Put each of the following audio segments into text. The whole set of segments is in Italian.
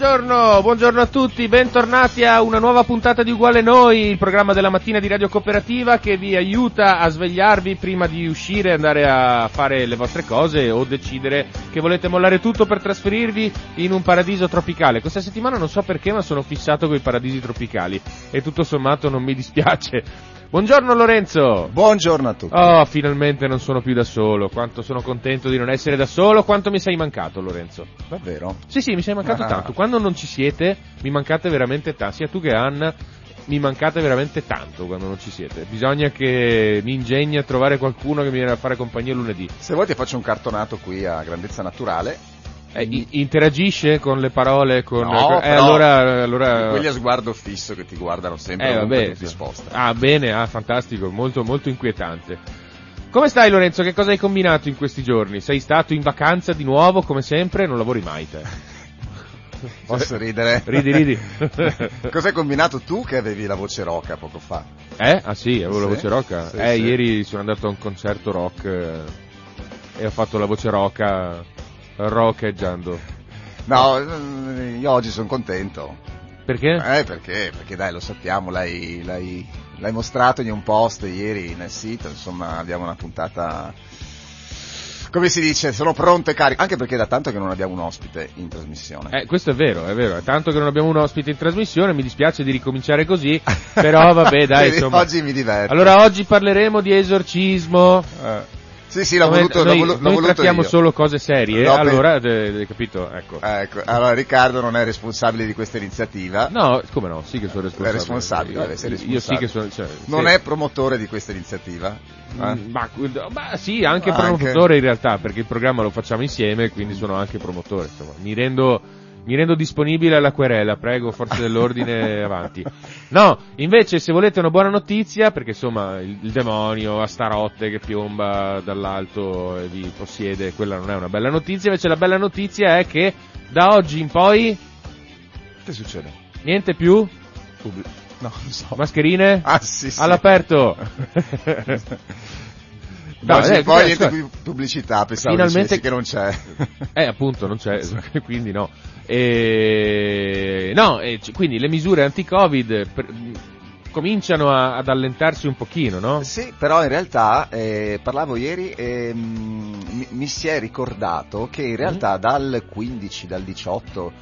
buongiorno, buongiorno a tutti, bentornati a una nuova puntata di Uguale Noi, il programma della mattina di Radio Cooperativa che vi aiuta a svegliarvi prima di uscire, andare a fare le vostre cose o decidere che volete mollare tutto per trasferirvi in un paradiso tropicale. Questa settimana non so perché ma sono fissato con i paradisi tropicali e tutto sommato non mi dispiace. Buongiorno Lorenzo! Buongiorno a tutti. Oh, finalmente non sono più da solo. Quanto sono contento di non essere da solo. Quanto mi sei mancato, Lorenzo? Davvero? Sì, sì, mi sei mancato Ah. tanto. Quando non ci siete, mi mancate veramente tanto. Sia tu che Anna, mi mancate veramente tanto quando non ci siete. Bisogna che mi ingegni a trovare qualcuno che mi viene a fare compagnia lunedì. Se vuoi ti faccio un cartonato qui a grandezza naturale. Eh, interagisce con le parole, con... No, eh, allora... allora... Quelli a sguardo fisso che ti guardano sempre Eh, vabbè. ti sposta. Ah, bene, ah, fantastico, molto, molto inquietante. Come stai Lorenzo? Che cosa hai combinato in questi giorni? Sei stato in vacanza di nuovo, come sempre? Non lavori mai te. Posso ridere? Ridi, ridi. Cosa hai combinato tu che avevi la voce roca poco fa? Eh? Ah sì, avevo la Sì, voce rocca. sì, eh, sì. ieri sono andato a un concerto rock eh, e ho fatto la voce rocca rockeggiando. No, eh, io oggi sono contento. Perché? Eh, perché? Perché dai, lo sappiamo, l'hai, l'hai, l'hai mostrato in un post ieri nel sito, insomma abbiamo una puntata... Come si dice, sono pronte e cariche, anche perché da tanto che non abbiamo un ospite in trasmissione. Eh, questo è vero, è vero. È tanto che non abbiamo un ospite in trasmissione, mi dispiace di ricominciare così, però vabbè, dai, insomma. Oggi mi diverto. Allora oggi parleremo di esorcismo. Eh. Sì, sì, l'ho Come- voluto, noi, volu- l'ho noi trattiamo io. solo cose serie, No, per- allora, de- capito, ecco. Ecco, allora Riccardo non è responsabile di questa iniziativa, No, come no, sì che sono responsabile. È responsabile, Io- deve essere Io sì che sono... Cioè, non sì. è promotore di questa iniziativa. eh? Mm, Ma, ma sì, anche Anche. promotore in realtà, perché il programma lo facciamo insieme, quindi sono anche promotore. Insomma. Mi, rendo, mi rendo disponibile alla querela, prego, forze dell'ordine, avanti. No, invece se volete una buona notizia, perché insomma il, il demonio, Astarotte che piomba dall'alto e vi possiede, quella non è una bella notizia, invece la bella notizia è che da oggi in poi Che succede? niente più Pubblic- No, non so. mascherine Ah, sì, sì. all'aperto. No, sì, eh, poi eh, niente più pubblicità, pensavo Finalmente- che non c'è. Eh, appunto, non c'è, quindi no. E... No, e c- quindi le misure anti-Covid per- cominciano a- ad allentarsi un pochino, no? Sì, però in realtà eh, parlavo ieri e mm, mi, mi si è ricordato che in realtà Mm. dal 15, dal 18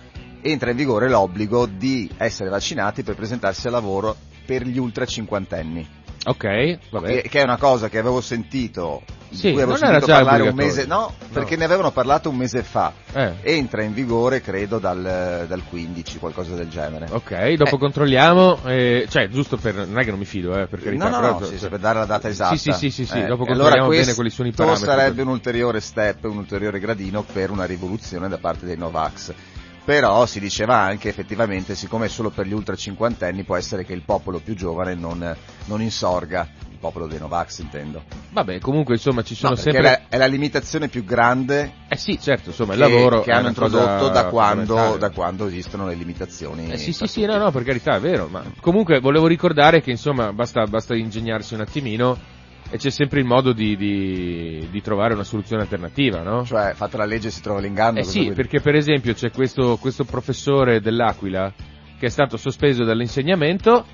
entra in vigore l'obbligo di essere vaccinati per presentarsi al lavoro per gli ultra cinquantenni. Ok, vabbè. Che, che è una cosa che avevo sentito, Sì, di cui avevo non era sentito già parlare un mese, no, perché ne avevano parlato un mese fa. Eh, Entra in vigore credo dal, dal 15, qualcosa del genere. ok, dopo Eh. controlliamo, eh, cioè, giusto per, non è che non mi fido, eh, per carità. No, no, no, cioè, sì, per dare la data esatta. Sì, sì, sì, sì, Eh, dopo controlliamo allora bene questo quali sono i parametri. sarebbe un ulteriore step, un ulteriore gradino per una rivoluzione da parte dei Novax. Però si diceva anche effettivamente, siccome è solo per gli ultra cinquantenni, può essere che il popolo più giovane non, non insorga, il popolo dei Novax intendo. Vabbè, comunque, insomma, ci sono No, sempre... è, la, è la limitazione più grande Eh sì, certo, insomma, il che, lavoro che hanno introdotto da quando, da quando esistono le limitazioni. Eh sì, sì, sì, no, no, per carità, è vero, ma comunque volevo ricordare che insomma basta, basta ingegnarsi un attimino e c'è sempre il modo di, di, di trovare una soluzione alternativa, no? Cioè, fatta la legge si trova l'inganno. eh sì, vuoi perché per esempio c'è questo, questo professore dell'Aquila che è stato sospeso dall'insegnamento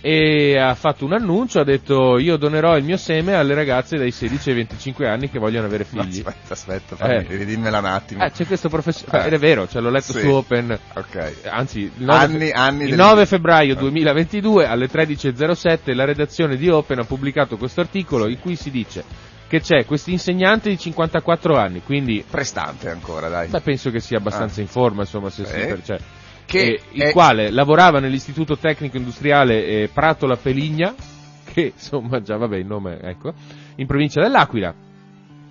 e ha fatto un annuncio, ha detto io donerò il mio seme alle ragazze dai 16 ai 25 anni che vogliono avere No, figli. aspetta, aspetta, fammi, Eh. ridimmela un attimo. Eh, c'è questo professore, Eh. è vero, cioè, l'ho letto Sì. su Open, Ok. anzi, il 9, Anni, anni il del- 9 febbraio 2022 alle 13.07 la redazione di Open ha pubblicato questo articolo in cui si dice che c'è questo insegnante di 54 anni, quindi Prestante ancora, dai. beh, penso che sia abbastanza Ah. in forma, insomma, se Sì. si cioè, Che eh, il è- quale lavorava nell'istituto tecnico industriale eh, Prato La Peligna, che insomma già vabbè il nome, ecco, in provincia dell'Aquila.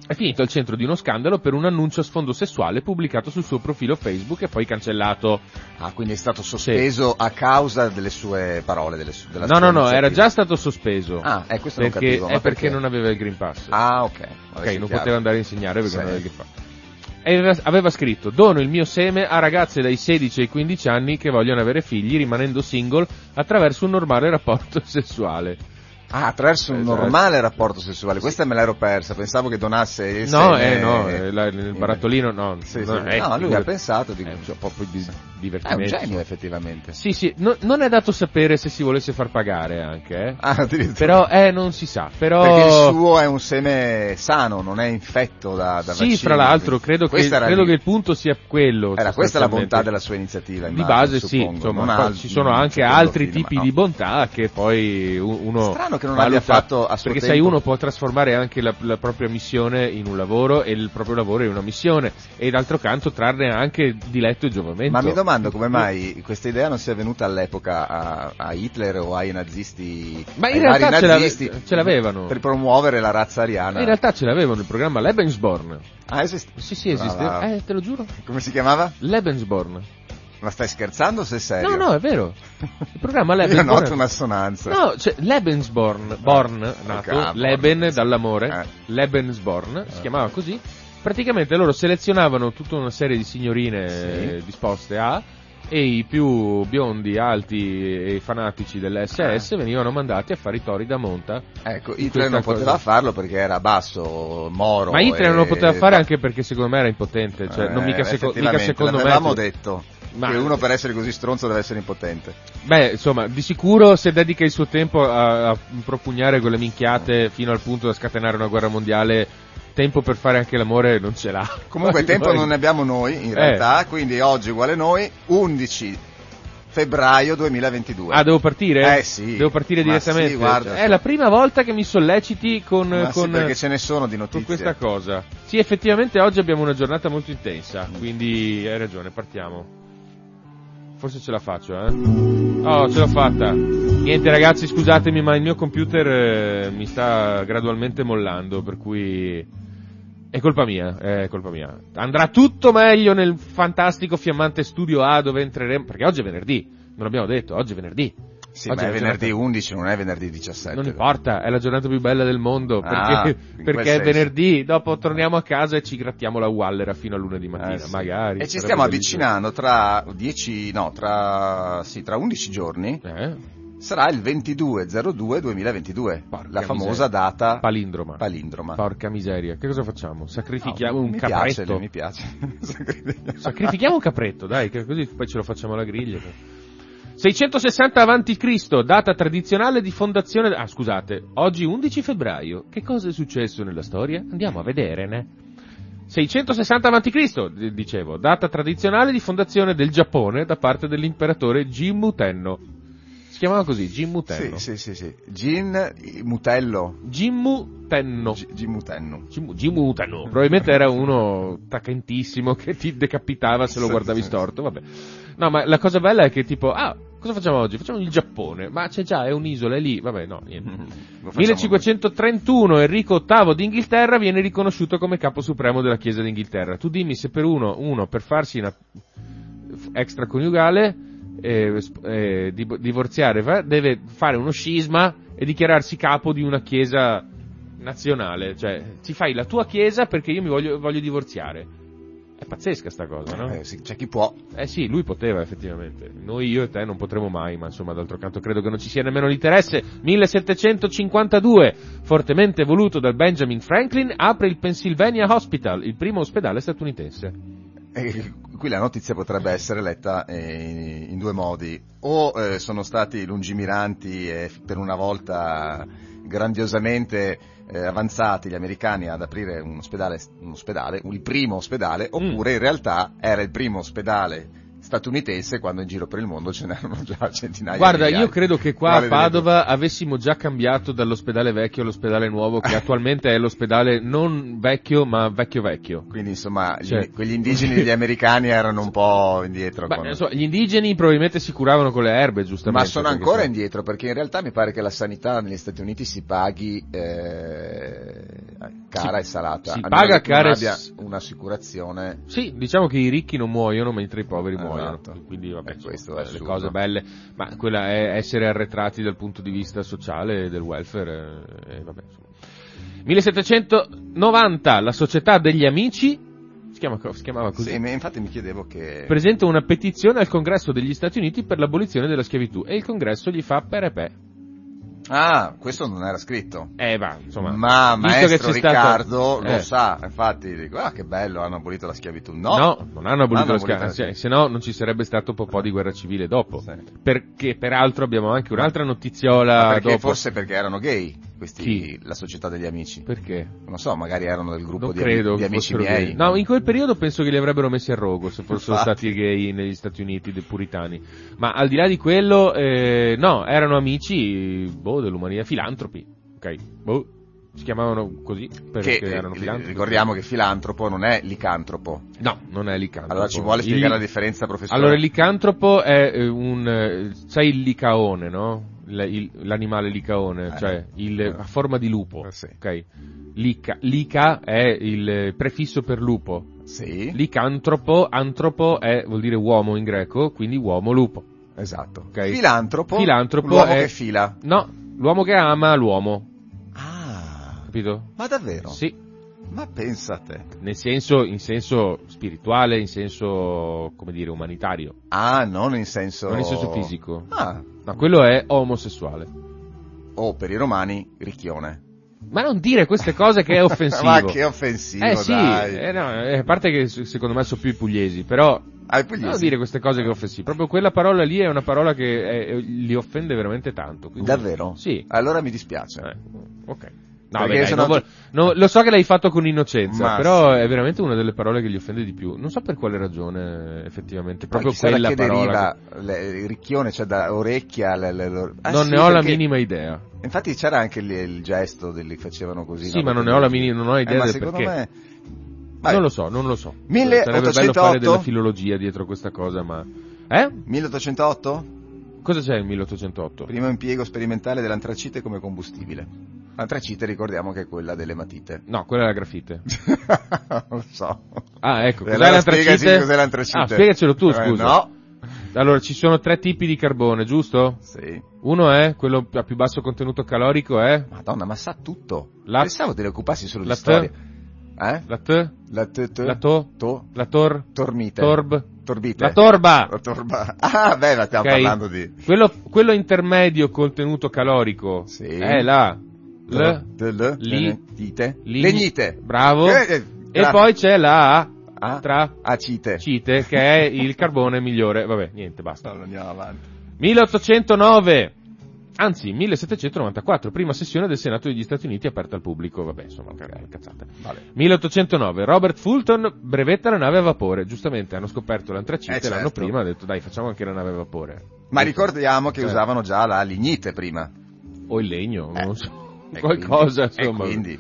È finito al centro di uno scandalo per un annuncio a sfondo sessuale pubblicato sul suo profilo Facebook e poi cancellato. Ah, quindi è stato sospeso a causa delle sue parole, delle su- della No, no, no, era già stato sospeso. Ah, eh, questo non perché, capivo, ma è perché perché? non aveva il Green Pass. Ah, ok. ok, Adesso non chiaro. poteva andare a insegnare perché Sì. non aveva il Green Pass. Aveva scritto, dono il mio seme a ragazze dai 16 ai 15 anni che vogliono avere figli rimanendo single attraverso un normale rapporto sessuale. Ah, attraverso un Esatto. normale rapporto sessuale. Questa me l'ero persa, pensavo che donasse il No, seme- eh, no, eh, la- il barattolino no. Sì, no, sì. eh, No, lui figurati. ha pensato di... Eh, cioè, proprio di È un divertimento. genio effettivamente. Sì, sì, no- non è dato sapere se si volesse far pagare anche, eh. Ah. Però, eh, non si sa, però... Perché il suo è un seme sano, non è infetto da, da Sì, vaccini, fra l'altro, credo, che, credo che il punto sia quello. Era questa la bontà della sua iniziativa. Di immagino, base sì, suppongo, insomma, non poi ha- ci sono un anche secondo altri tipi no. di bontà che poi uno Strano che non valuta, abbia fatto a suo perché tempo- sai uno può trasformare anche la, la propria missione in un lavoro e il proprio lavoro in una missione e d'altro canto trarne anche diletto e giovamento. Ma mi domando come mai questa idea non sia venuta all'epoca a, a Hitler o ai nazisti, Ma in realtà ce l'ave- ce l'avevano. per promuovere la razza ariana. In realtà ce l'avevano il programma Lebensborn. Ah, esiste? Sì, sì, esiste. Ah. Eh, te lo giuro. Come si chiamava? Lebensborn. Ma stai scherzando o sei serio? No, no, è vero. Il programma Io Lebensborn. noto un'assonanza. No, c'è Lebensborn, Born, nato, ah, Born. Leben dall'amore, Eh. Lebensborn, si chiamava così. Praticamente loro selezionavano tutta una serie di signorine Sì. eh, disposte a e i più biondi, alti e fanatici dell'SS Ah. venivano mandati a fare i tori da monta. Ecco, Hitler non poteva cosa. farlo perché era basso, moro. Ma Hitler e- non lo poteva fare anche perché secondo me era impotente, cioè non Eh, mica, seco- mica secondo me. l'avevamo detto. Ma- Che uno per essere così stronzo deve essere impotente. Beh, insomma, di sicuro se dedica il suo tempo a, a propugnare quelle minchiate fino al punto da scatenare una guerra mondiale, tempo per fare anche l'amore non ce l'ha. Comunque tempo non ne abbiamo noi, in Eh. realtà, quindi oggi uguale noi, 11 febbraio 2022. Ah, devo partire? Eh sì. Devo partire direttamente. sì, guarda, è la prima volta che mi solleciti con, Ma sì, con, perché ce ne sono di con notizie. questa cosa. Sì, effettivamente oggi abbiamo una giornata molto intensa, quindi hai ragione, partiamo. Forse ce la faccio, eh? Oh, ce l'ho fatta. Niente ragazzi, scusatemi, ma il mio computer eh, mi sta gradualmente mollando, per cui è colpa mia, è colpa mia. Andrà tutto meglio nel fantastico fiammante studio A dove entreremo, perché oggi è venerdì, non l'abbiamo detto, oggi è venerdì. Sì, Oggi ma è venerdì giornata- 11, non è venerdì 17. Non importa, è la giornata più bella del mondo, Ah, perché, è venerdì, dopo torniamo a casa e ci grattiamo la wallera fino a lunedì mattina, Eh, sì. magari. E ci stiamo avvicinando tra 10, no, tra, sì, tra 11 giorni. Eh? Sarà il 22-02-2022, Porca la famosa miseria. data Palindroma. palindroma. Porca miseria, che cosa facciamo? Sacrifichiamo No, un mi capretto? Piace, mi piace. Sacrifichiamo un capretto, dai, che così poi ce lo facciamo alla griglia. 660 avanti Cristo, data tradizionale di fondazione. Ah, scusate, oggi 11 febbraio. Che cosa è successo nella storia? Andiamo a vedere, ne? 660 avanti Cristo, d- dicevo, data tradizionale di fondazione del Giappone da parte dell'imperatore Jimmu Tenno. Si chiamava così, Jimmu Sì, Tenno. sì, sì, sì. Gin eh, Mutello. Jimmu Tenno. G- Gin Mutenno. Jimmu, Jimmu Tenno. Probabilmente era uno tacchentissimo che ti decapitava se lo Sì, guardavi sì. storto, vabbè. No, ma la cosa bella è che tipo, ah, cosa facciamo oggi? Facciamo il Giappone. Ma c'è già, è un'isola, è lì. Vabbè, no, niente. Lo facciamo 1531 Enrico VIII d'Inghilterra viene riconosciuto come capo supremo della Chiesa d'Inghilterra. Tu dimmi se per uno, uno per farsi una extraconiugale, eh, eh, di- divorziare, deve fare uno scisma e dichiararsi capo di una Chiesa nazionale. Cioè, ti fai la tua Chiesa perché io mi voglio, voglio divorziare. È pazzesca sta cosa, no? Eh, sì, c'è chi può. Eh sì, lui poteva effettivamente. Noi, io e te non potremo mai, ma insomma, d'altro canto credo che non ci sia nemmeno l'interesse. 1752, fortemente voluto dal Benjamin Franklin, apre il Pennsylvania Hospital, il primo ospedale statunitense. E qui la notizia potrebbe essere letta eh, in due modi. O eh, sono stati lungimiranti e per una volta grandiosamente eh, avanzati gli americani ad aprire un ospedale, un ospedale, il primo ospedale, oppure in realtà era il primo ospedale statunitense quando in giro per il mondo ce n'erano già centinaia Guarda, io credo che qua a Padova avessimo già cambiato dall'ospedale vecchio all'ospedale nuovo, che attualmente è l'ospedale non vecchio, ma vecchio vecchio. Quindi insomma, gli- Cioè- quegli indigeni degli americani erano un po' indietro. Beh, con- insomma, gli indigeni probabilmente si curavano con le erbe, giustamente. Ma sono ancora sai- indietro perché in realtà mi pare che la sanità negli Stati Uniti si paghi eh, cara Si- e salata. si paga cara e abbia un'assicurazione. Sì, diciamo che i ricchi non muoiono mentre i poveri Esatto. muoiono. Quindi vabbè, E insomma, questo è le cose belle. Ma quella è essere arretrati dal punto di vista sociale e del welfare. eh, e vabbè, insomma. 1790, la società degli amici, si, chiama- si chiamava così, Sì, infatti mi chiedevo che... presenta una petizione al congresso degli Stati Uniti per l'abolizione della schiavitù e il congresso gli fa perepè. Ah, questo non era scritto. Eh va, insomma. Ma maestro che c'è stato- Riccardo Eh. lo sa, infatti dico, ah che bello, hanno abolito la schiavitù. No, No, non hanno abolito hanno la schiavitù, la se no non ci sarebbe stato un po' di guerra civile dopo. Sì. Perché peraltro abbiamo anche un'altra notiziola Ma perché dopo. forse perché erano gay, questi, Chi? la società degli amici. Perché? Non so, magari erano del gruppo Non di, credo di amici miei. gay. No, in quel periodo penso che li avrebbero messi a rogo se fossero Infatti. stati gay negli Stati Uniti, dei puritani. Ma al di là di quello, eh, no, erano amici, boh, dell'umanità, filantropi. Ok, boh, si chiamavano così perché che, erano eh, filantropi. ricordiamo che filantropo non è licantropo. No, non è licantropo. Allora ci vuole spiegare Il- la differenza professionale. Allora, il licantropo è eh, un, eh, sai il licaone, no? L'animale licaone, Eh. cioè il, a forma di lupo. Eh, sì. Ok. Lica, lica è il prefisso per lupo. Sì, Licantropo, antropo è, vuol dire uomo in greco, quindi uomo lupo. esatto. Ok. Filantropo, Filantropo l'uomo è- che fila. No, l'uomo che ama l'uomo, Capito? ma davvero? Sì, Ma pensa a te. nel senso, in senso spirituale, in senso, come dire, umanitario, Ah, non in senso... non in senso fisico. Ah, Ma quello è omosessuale. o per i romani, ricchione. Ma non dire queste cose che è offensivo. Ma che offensivo, Eh sì, dai. eh, no, eh, a parte che secondo me sono più i pugliesi, però Ah, i pugliesi. non dire queste cose che è offensivo. Proprio quella parola lì è una parola che è- li offende veramente tanto. quindi- Davvero? Sì. Allora mi dispiace. Eh, ok. No, Perché vabbè, dai, non no- lo so che l'hai fatto con innocenza, Ma però sì. è veramente una delle parole che gli offende di più. Non so per quale ragione, effettivamente. Proprio quella che parola. deriva le- il ricchione, cioè da orecchia... le- le- le- Ah, non sì, ne ho la perché- minima idea. Infatti c'era anche il, il gesto li facevano così. Sì, no? ma non ne ho la minima, non ho idea Eh, ma del secondo perché. me... Vabbè, Non lo so, non lo so. 1808? Sarebbe bello fare della filologia dietro questa cosa, ma... Eh? 1808? Cosa c'è il 1808? Primo impiego sperimentale dell'antracite come combustibile. L'antracite ricordiamo che è quella delle matite. No, quella è la grafite. non lo so. Ah, ecco, Eh, cos'è allora l'antracite? cos'è l'antracite. Ah, spiegacelo tu, Eh, scusa. no. Allora, ci sono tre tipi di carbone, giusto? Sì. Uno è quello a più basso contenuto calorico, è Madonna, ma sa tutto. La- Pensavo te ne occupassi solo la di storia. Eh? la T, La t, t- la To, to, la Tor, tormite. Torb, Torbite. la Torba. La torba. Ah, beh, ma stiamo Ok? parlando di... Quello, quello intermedio contenuto calorico Sì. è la L, L, l, Li- legnite. Li- Legnite. Bravo. Eh, eh, E poi c'è la A, Ah, tra acite. cite, che è il carbone migliore. Vabbè, niente, basta. Allora, andiamo avanti. 1809, anzi 1794, prima sessione del Senato degli Stati Uniti aperta al pubblico, vabbè insomma cazzate. Vale. 1809, Robert Fulton brevetta la nave a vapore, giustamente hanno scoperto l'antracite Eh, certo. l'anno prima, ha detto dai facciamo anche la nave a vapore. Ma ricordiamo che Eh. usavano già la lignite prima. O il legno, Eh. non so, E qualcosa quindi- insomma. E quindi,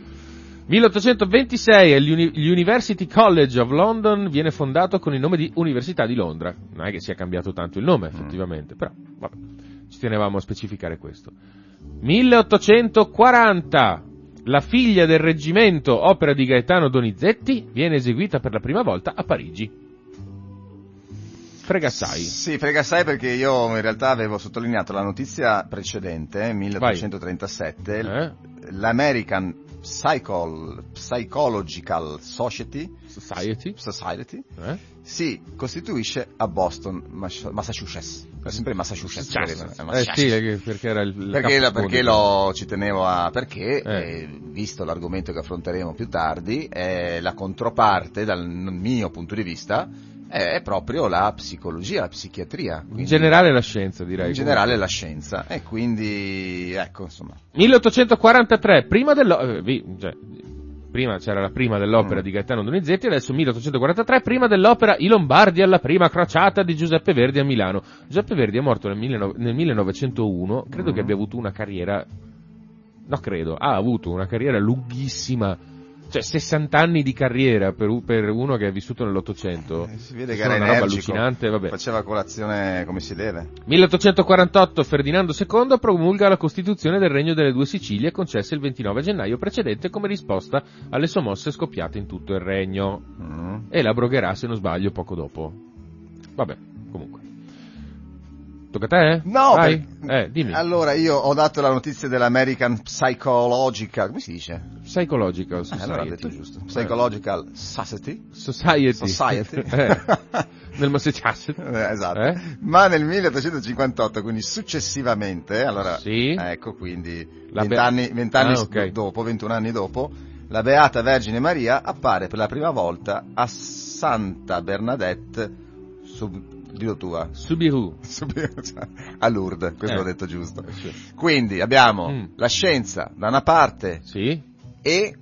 1826 l'University College of London viene fondato con il nome di Università di Londra. Non è che sia cambiato tanto il nome, effettivamente, però vabbè, ci tenevamo a specificare questo. 1840 La figlia del reggimento, opera di Gaetano Donizetti, viene eseguita per la prima volta a Parigi. Fregassai. Sì, frega assai perché io in realtà avevo sottolineato la notizia precedente, 1837, Eh? l'American Psychol- Psychological Society, Society. Society Eh? si costituisce a Boston, Mas- Massachusetts. Sempre Massachusetts. Eh Massachusetts. sì, perché- era il... Perché, capo perché lo, ci tenevo a... perché, Eh. eh, visto l'argomento che affronteremo più tardi, è la controparte, dal mio punto di vista, è, proprio la psicologia, la psichiatria. In quindi- generale la scienza, direi. in generale la scienza. E quindi, ecco, insomma. 1843, prima, dello- eh, cioè, prima c'era la prima dell'opera Mm. di Gaetano Donizetti, adesso 1843, prima dell'opera I Lombardi alla prima crociata di Giuseppe Verdi a Milano. Giuseppe Verdi è morto nel, 19- nel 1901, credo Mm. che abbia avuto una carriera, no credo, ha avuto una carriera lunghissima, cioè 60 anni di carriera per, per uno che è vissuto nell'Ottocento. Eh, si vede che era una roba allucinante, vabbè. faceva colazione come si deve. 1848 Ferdinando II promulga la Costituzione del Regno delle Due Sicilie concessa il 29 gennaio precedente come risposta alle sommosse scoppiate in tutto il regno Mm. e l'abrogherà se non sbaglio poco dopo. Vabbè. Tocca a te? eh? No, Vai. per- Eh, dimmi. Allora, io ho dato la notizia dell'American Psychological, come si dice? Psychological Eh, Society. allora ho detto giusto. Psychological Society. Society. Society. Eh, Nel Massachusetts. Eh, esatto. Eh? Ma nel 1858, quindi successivamente, allora, Sì. ecco, quindi La be- vent'anni, vent'anni Ah, ok. dopo, 21 anni dopo, la Beata Vergine Maria appare per la prima volta a Santa Bernadette, sub, dillo tu, va. Subiru. a Lourdes, questo Eh. l'ho detto giusto. Sì. Quindi abbiamo Mm. la scienza da una parte Sì? e,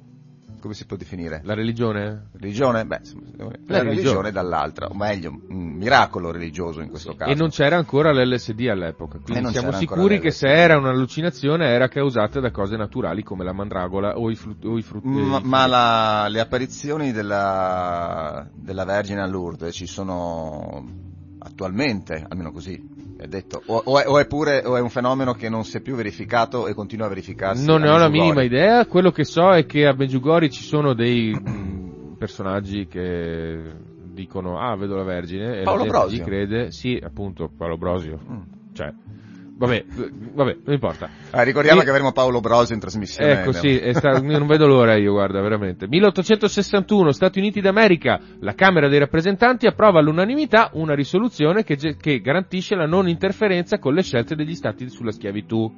come si può definire? La religione? Religione? Beh, la, La religione. religione dall'altra, o meglio, un miracolo religioso in questo caso. E non c'era ancora l'LSD all'epoca, quindi siamo sicuri che se era un'allucinazione era causata da cose naturali come la mandragola o i, fru- o i frutti. Ma, ma la- le apparizioni della, della Vergine a Lourdes ci sono attualmente, almeno così è detto, o, o è, o è pure o è un fenomeno che non si è più verificato e continua a verificarsi? Non ne ho la minima idea, quello che so è che a Medjugorje ci sono dei mm, personaggi che dicono ah vedo la Vergine e Paolo la gente Brosio. crede, sì appunto Paolo Brosio, Mm. cioè vabbè, vabbè non importa. Ah, ricordiamo E- che avremo Paolo Brosio in trasmissione. Ecco, sì, sta- non vedo l'ora io, guarda, veramente. 1861, Stati Uniti d'America, la Camera dei rappresentanti approva all'unanimità una risoluzione che, ge- che garantisce la non interferenza con le scelte degli Stati sulla schiavitù.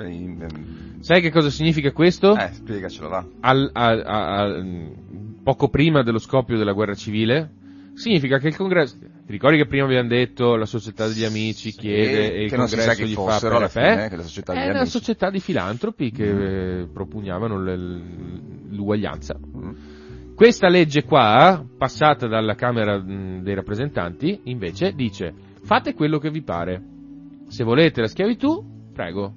In- Sai che cosa significa questo? Eh, spiegacelo, va. Al- a- a- a- poco prima dello scoppio della guerra civile? Significa che il congresso, ti ricordi che prima abbiamo detto la società degli amici Sì, chiede e il congresso gli fa per alla fine, che la società degli È una amici. società di filantropi che eh, propugnavano l'uguaglianza. Mm. Questa legge qua, passata dalla Camera mh, dei rappresentanti, invece dice fate quello che vi pare. Se volete la schiavitù, prego,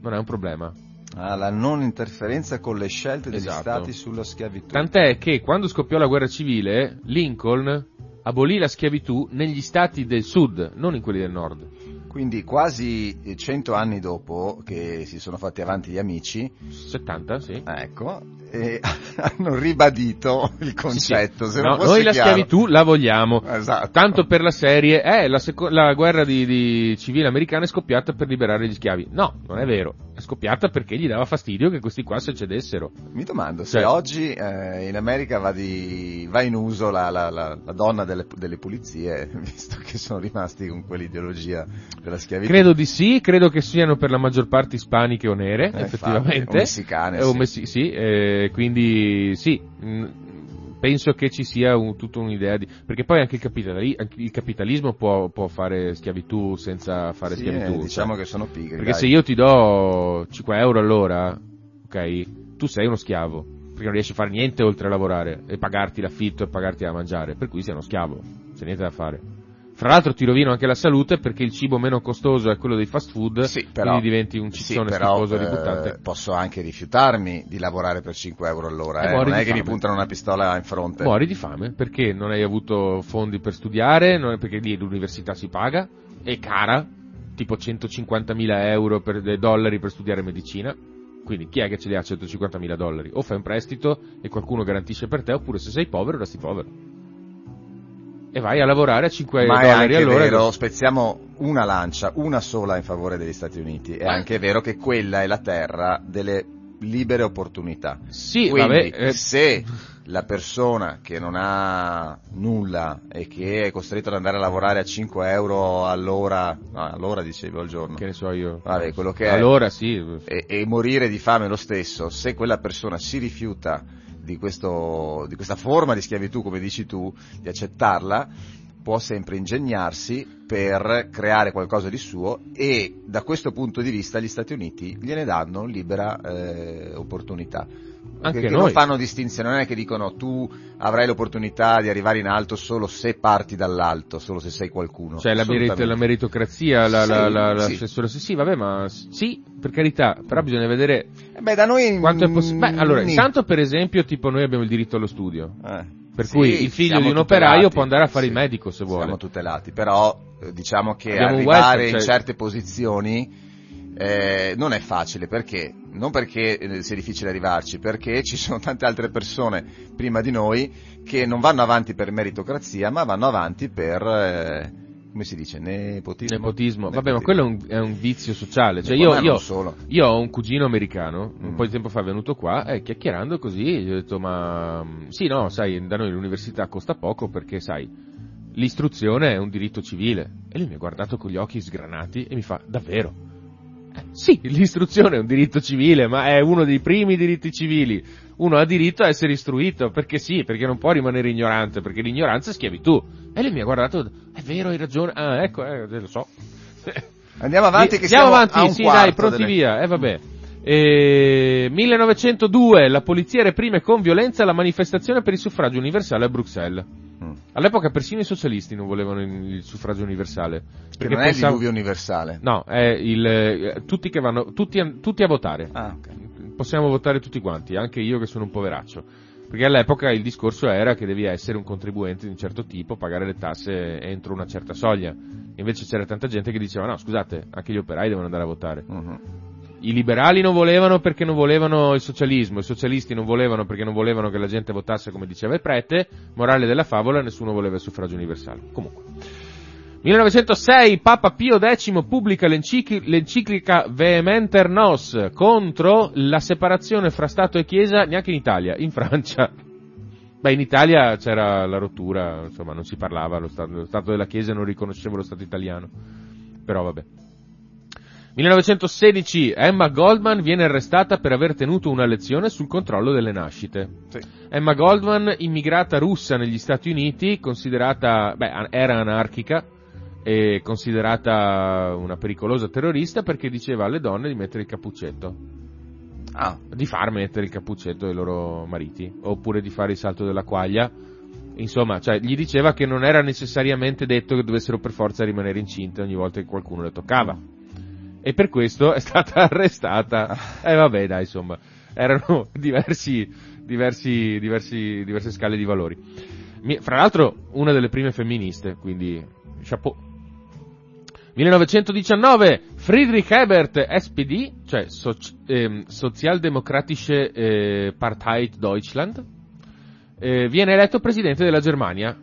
non è un problema. Ah, la non interferenza con le scelte degli Esatto. stati sulla schiavitù. Tant'è che quando scoppiò la guerra civile, Lincoln abolì la schiavitù negli stati del sud, non in quelli del nord. Quindi quasi eh, cento anni dopo che si sono fatti avanti gli amici, 70, sì. ecco, e hanno ribadito il concetto. Sì, sì. No, noi la chiaro- schiavitù la vogliamo. Esatto. Tanto per la serie, eh, la, seco- la guerra di, di civile americana è scoppiata per liberare gli schiavi. No, non è vero. Scoppiata perché gli dava fastidio che questi qua si cedessero. Mi domando se Cioè- oggi eh, in America va, di- va in uso la, la- la- la donna delle, delle pulizie, visto che sono rimasti con quell'ideologia della schiavitù. Credo di sì, credo che siano per la maggior parte ispaniche o nere, Eh, effettivamente. infatti, o messicane, Eh, o sì. messi- sì, eh, quindi sì, mh, penso che ci sia un- tutta un'idea di... perché poi anche il, capitali- anche il capitalismo può, può fare schiavitù senza fare Sì, schiavitù. eh, diciamo cioè. che sono pigri. Perché dai. se io ti do 5 euro all'ora, ok, tu sei uno schiavo, perché non riesci a fare niente oltre a lavorare e pagarti l'affitto e pagarti da mangiare, per cui sei uno schiavo, c'è niente da fare. Fra l'altro ti rovino anche la salute perché il cibo meno costoso è quello dei fast food, Sì, però, quindi diventi un sì, ciccone però, eh, ributtante. posso anche rifiutarmi di lavorare per 5 euro all'ora, eh, muori non è che mi puntano una pistola in fronte. Muori di fame perché non hai avuto fondi per studiare, non è perché lì l'università si paga, è cara, tipo 150.000 euro per, dei dollari per studiare medicina. Quindi chi è che ce li ha 150.000 dollari? O fai un prestito e qualcuno garantisce per te, oppure se sei povero resti povero. E vai a lavorare a 5 Ma è dollari anche all'ora. vero, spezziamo una lancia, una sola in favore degli Stati Uniti. È Ma- anche vero che quella è la terra delle libere opportunità. Sì, Quindi, vabbè, eh, se la persona che non ha nulla e che è costretta ad andare a lavorare a 5 euro all'ora, no, all'ora dicevo al giorno, che ne so io. Vabbè, quello che è. Allora sì. e, e morire di fame lo stesso, se quella persona si rifiuta di, questo, di questa forma di schiavitù, come dici tu, di accettarla, può sempre ingegnarsi per creare qualcosa di suo e da questo punto di vista gli Stati Uniti gliene danno libera eh, opportunità. Anche Perché noi. non fanno distinzione, non è che dicono tu avrai l'opportunità di arrivare in alto solo se parti dall'alto, solo se sei qualcuno. Cioè la, merit- la meritocrazia, la, la, Sì, la, la sì. censura- sì, sì, vabbè, ma sì, per carità, però bisogna vedere Eh Beh, da noi... quanto è possibile. Beh, allora, intanto per esempio, tipo noi abbiamo il diritto allo studio, eh, per sì, cui il figlio di un operaio tutelati, può andare a fare sì, il medico se vuole. Siamo tutelati, però eh, diciamo che Abbiamo arrivare welfare, in cioè- certe posizioni eh, non è facile, perché? Non perché eh, sia difficile arrivarci, perché ci sono tante altre persone prima di noi che non vanno avanti per meritocrazia, ma vanno avanti per, eh, come si dice, nepotismo. Nepotismo, vabbè, ma Nepotismo. quello è un, è un vizio sociale. Cioè, Ma io, io, solo. io ho un cugino americano, un Mm. po' di tempo fa è venuto qua, e chiacchierando così, gli ho detto, ma mm, sì, no, sai, da noi l'università costa poco perché, sai, l'istruzione è un diritto civile. E lui mi ha guardato con gli occhi sgranati e mi fa, davvero? Sì, l'istruzione è un diritto civile, ma è uno dei primi diritti civili. Uno ha diritto a essere istruito, perché sì, perché non può rimanere ignorante, perché l'ignoranza è schiavitù. E lui mi ha guardato, è vero, hai ragione, ah, ecco, eh, lo so. Andiamo avanti che Andiamo siamo avanti, a un sì, dai, pronti delle- via, eh vabbè. Eh, 1902, la polizia reprime con violenza la manifestazione per il suffragio universale a Bruxelles. Mm. All'epoca persino i socialisti non volevano il suffragio universale. Che non è il diluvio universale. No, è il, eh, tutti che vanno, tutti, a- tutti a votare. Ah, ok. Possiamo votare tutti quanti, anche io che sono un poveraccio. Perché all'epoca il discorso era che devi essere un contribuente di un certo tipo, pagare le tasse entro una certa soglia. Invece c'era tanta gente che diceva no, scusate, anche gli operai devono andare a votare. Mhm. I liberali non volevano perché non volevano il socialismo, i socialisti non volevano perché non volevano che la gente votasse come diceva il prete, morale della favola, nessuno voleva il suffragio universale. Comunque. 1906 Papa Pio X pubblica l'encicli- l'enciclica Vehementer Nos contro la separazione fra Stato e Chiesa neanche in Italia, in Francia. Beh, in Italia c'era la rottura, insomma, non si parlava, lo Stato, lo stato della Chiesa non riconosceva lo Stato italiano. Però vabbè. 1916 Emma Goldman viene arrestata per aver tenuto una lezione sul controllo delle nascite. Sì. Emma Goldman, immigrata russa negli Stati Uniti, considerata, beh, era anarchica e considerata una pericolosa terrorista perché diceva alle donne di mettere il cappuccetto, Ah, di far mettere il cappuccetto ai loro mariti, oppure di fare il salto della quaglia. Insomma, cioè, gli diceva che non era necessariamente detto che dovessero per forza rimanere incinte ogni volta che qualcuno le toccava. E per questo è stata arrestata. E vabbè, dai, insomma, erano diversi, diversi, diversi, diverse scale di valori. Mi- Fra l'altro, una delle prime femministe, quindi, chapeau. 1919, Friedrich Ebert, SPD, cioè Soci- ehm, Sozialdemokratische eh, Partei Deutschland, eh, viene eletto presidente della Germania.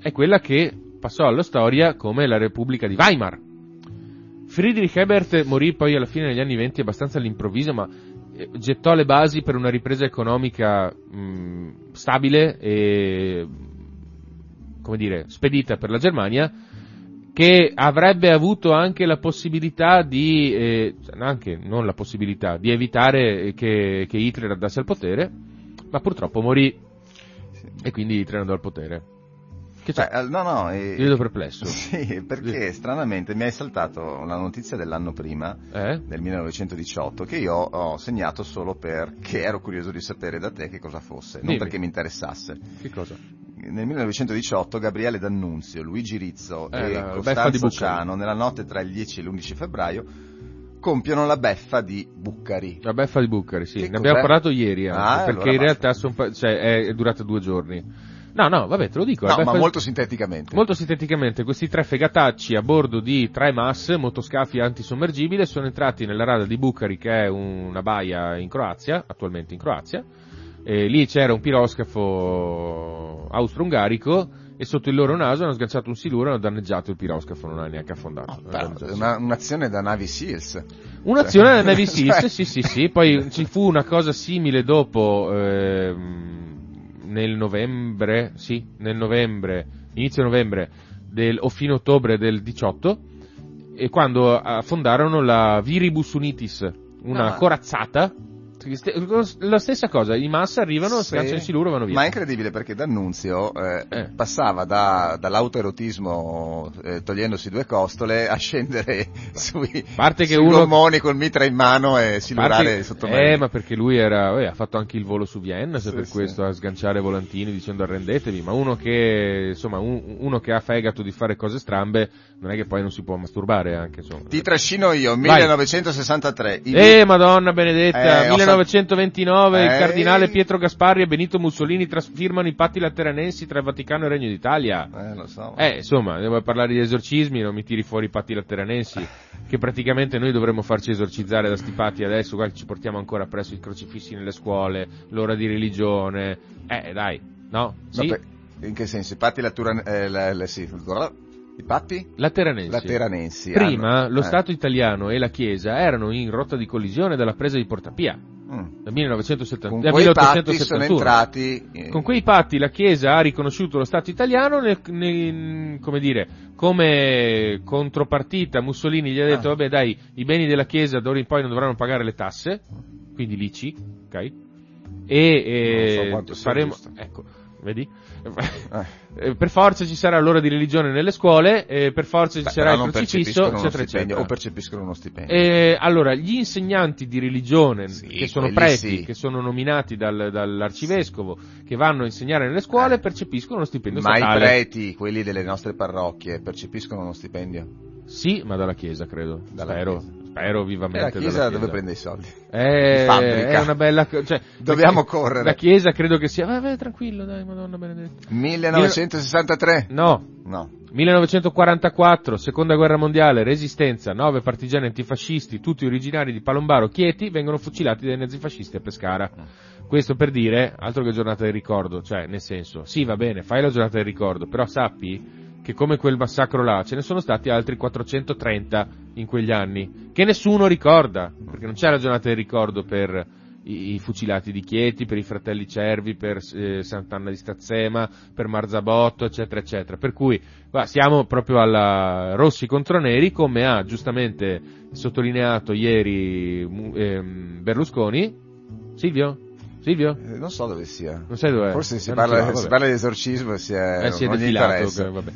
È quella che passò alla storia come la Repubblica di Weimar. Friedrich Ebert morì poi alla fine degli anni 20 abbastanza all'improvviso, ma eh, gettò le basi per una ripresa economica mh, stabile e, come dire, spedita per la Germania, che avrebbe avuto anche la possibilità di, eh, anche non la possibilità, di evitare che, che Hitler andasse al potere, ma purtroppo morì e quindi Hitler andò al potere. Che c'è? Beh, eh, no, no. eh, Ti vedo perplesso. Sì, perché stranamente mi hai saltato la notizia dell'anno prima, Eh? del 1918, che io ho segnato solo perché ero curioso di sapere da te che cosa fosse, non Dimmi. perché mi interessasse. Che cosa? Nel 1918 Gabriele D'Annunzio, Luigi Rizzo Eh, e Costanzo. Ciano, nella notte tra il 10 e l'11 febbraio, compiono la beffa di Bucari. La beffa di Bucari, sì. Che ne abbiamo cos'è? parlato ieri anche, Ah, perché allora in basta. realtà son cioè, è, è durata due giorni. No, no, vabbè, te lo dico. No, ma di- molto sinteticamente. Molto sinteticamente, questi tre fegatacci a bordo di tre MAS, motoscafi antisommergibile, sono entrati nella rada di Bucari, che è una baia in Croazia, attualmente in Croazia. E lì c'era un piroscafo austro-ungarico e sotto il loro naso hanno sganciato un siluro e hanno danneggiato il piroscafo, non ha neanche affondato. Danneggiato. una- un'azione da Navy Seals. Un'azione del Navy Seals, Cioè- sì, sì, sì, poi ci fu una cosa simile dopo, ehm, nel novembre, sì, nel novembre, inizio novembre, del, o fine ottobre del 18, e quando affondarono la Viribus Unitis, una Ah. corazzata, La stessa cosa, i massa arrivano, Sì. sganciano il siluro e vanno via. Ma è incredibile perché D'Annunzio eh, Eh. passava da- dall'autoerotismo eh, togliendosi due costole a scendere sui, Parte sui uno- gommoni col mitra in mano e silurare Parte- sotto eh, ma perché lui era, eh, ha fatto anche il volo su Vienna, se Sì, per sì. questo a sganciare volantini dicendo arrendetevi, ma uno che, insomma, un- uno che ha fegato di fare cose strambe, non è che poi non si può masturbare anche, insomma. Ti trascino io, Vai. 1963. I- Eh, madonna benedetta, Eh, ho 1929 il Eh. cardinale Pietro Gasparri e Benito Mussolini trasfirmano i patti lateranensi tra il Vaticano e il Regno d'Italia. Eh, lo so. Eh, insomma, devo parlare di esorcismi, non mi tiri fuori i patti lateranensi, che praticamente noi dovremmo farci esorcizzare da sti patti adesso, guarda ci portiamo ancora presso i crocifissi nelle scuole, l'ora di religione, eh, dai, no? Sì? in che senso? I patti latura- eh, la- la- sì, I patti? Lateranensi. Lateranensi. Prima hanno- lo eh. Stato italiano e la Chiesa erano in rotta di collisione dalla presa di Portapia. Dal 1970 Con quei patti sono 1871. entrati... eh, Con quei patti la Chiesa ha riconosciuto lo Stato italiano, nel- nel- come dire, come contropartita Mussolini gli ha detto, Ah. vabbè dai, i beni della Chiesa d'ora in poi non dovranno pagare le tasse, quindi l'ICI, ok? E, eh, so faremo, ecco, vedi? eh. Eh, per forza ci sarà l'ora di religione nelle scuole, eh, per forza ci Beh, sarà il crocifisso, eccetera, eccetera. o percepiscono uno stipendio. Eh, allora, gli insegnanti di religione, Sì, che sono preti, sì. che sono nominati dal- dall'arcivescovo, che vanno a insegnare nelle scuole, Eh. percepiscono uno stipendio Ma i statale. preti, quelli delle nostre parrocchie, percepiscono uno stipendio? Sì, ma dalla Chiesa, credo. Dalla spero, Chiesa. Spero vivamente. la Chiesa dalla dove prende i soldi? Eh. È una bella... co- Cioè, Dobbiamo la- correre. La Chiesa credo che sia... Vabbè, tranquillo, dai, madonna benedetta. 1963? No, No. 1944, seconda guerra mondiale, resistenza, nove partigiani antifascisti, tutti originari di Palombaro, Chieti, vengono fucilati dai nazifascisti a Pescara. Questo per dire, altro che giornata del ricordo, cioè, nel senso, sì, va bene, fai la giornata del ricordo, però sappi che come quel massacro là, ce ne sono stati altri 430 in quegli anni, che nessuno ricorda, perché non c'è la giornata del ricordo per i, i fucilati di Chieti, per i fratelli Cervi, per eh, Sant'Anna di Stazzema, per Marzabotto, eccetera, eccetera. Per cui guarda, siamo proprio alla rossi contro neri, come ha giustamente sottolineato ieri ehm, Berlusconi. Silvio? Silvio? Eh, non so dove sia. Non sai dov'è? Forse si Eh, parla, l'ha, si parla di esorcismo e si è, Eh, si è defilato, che, vabbè.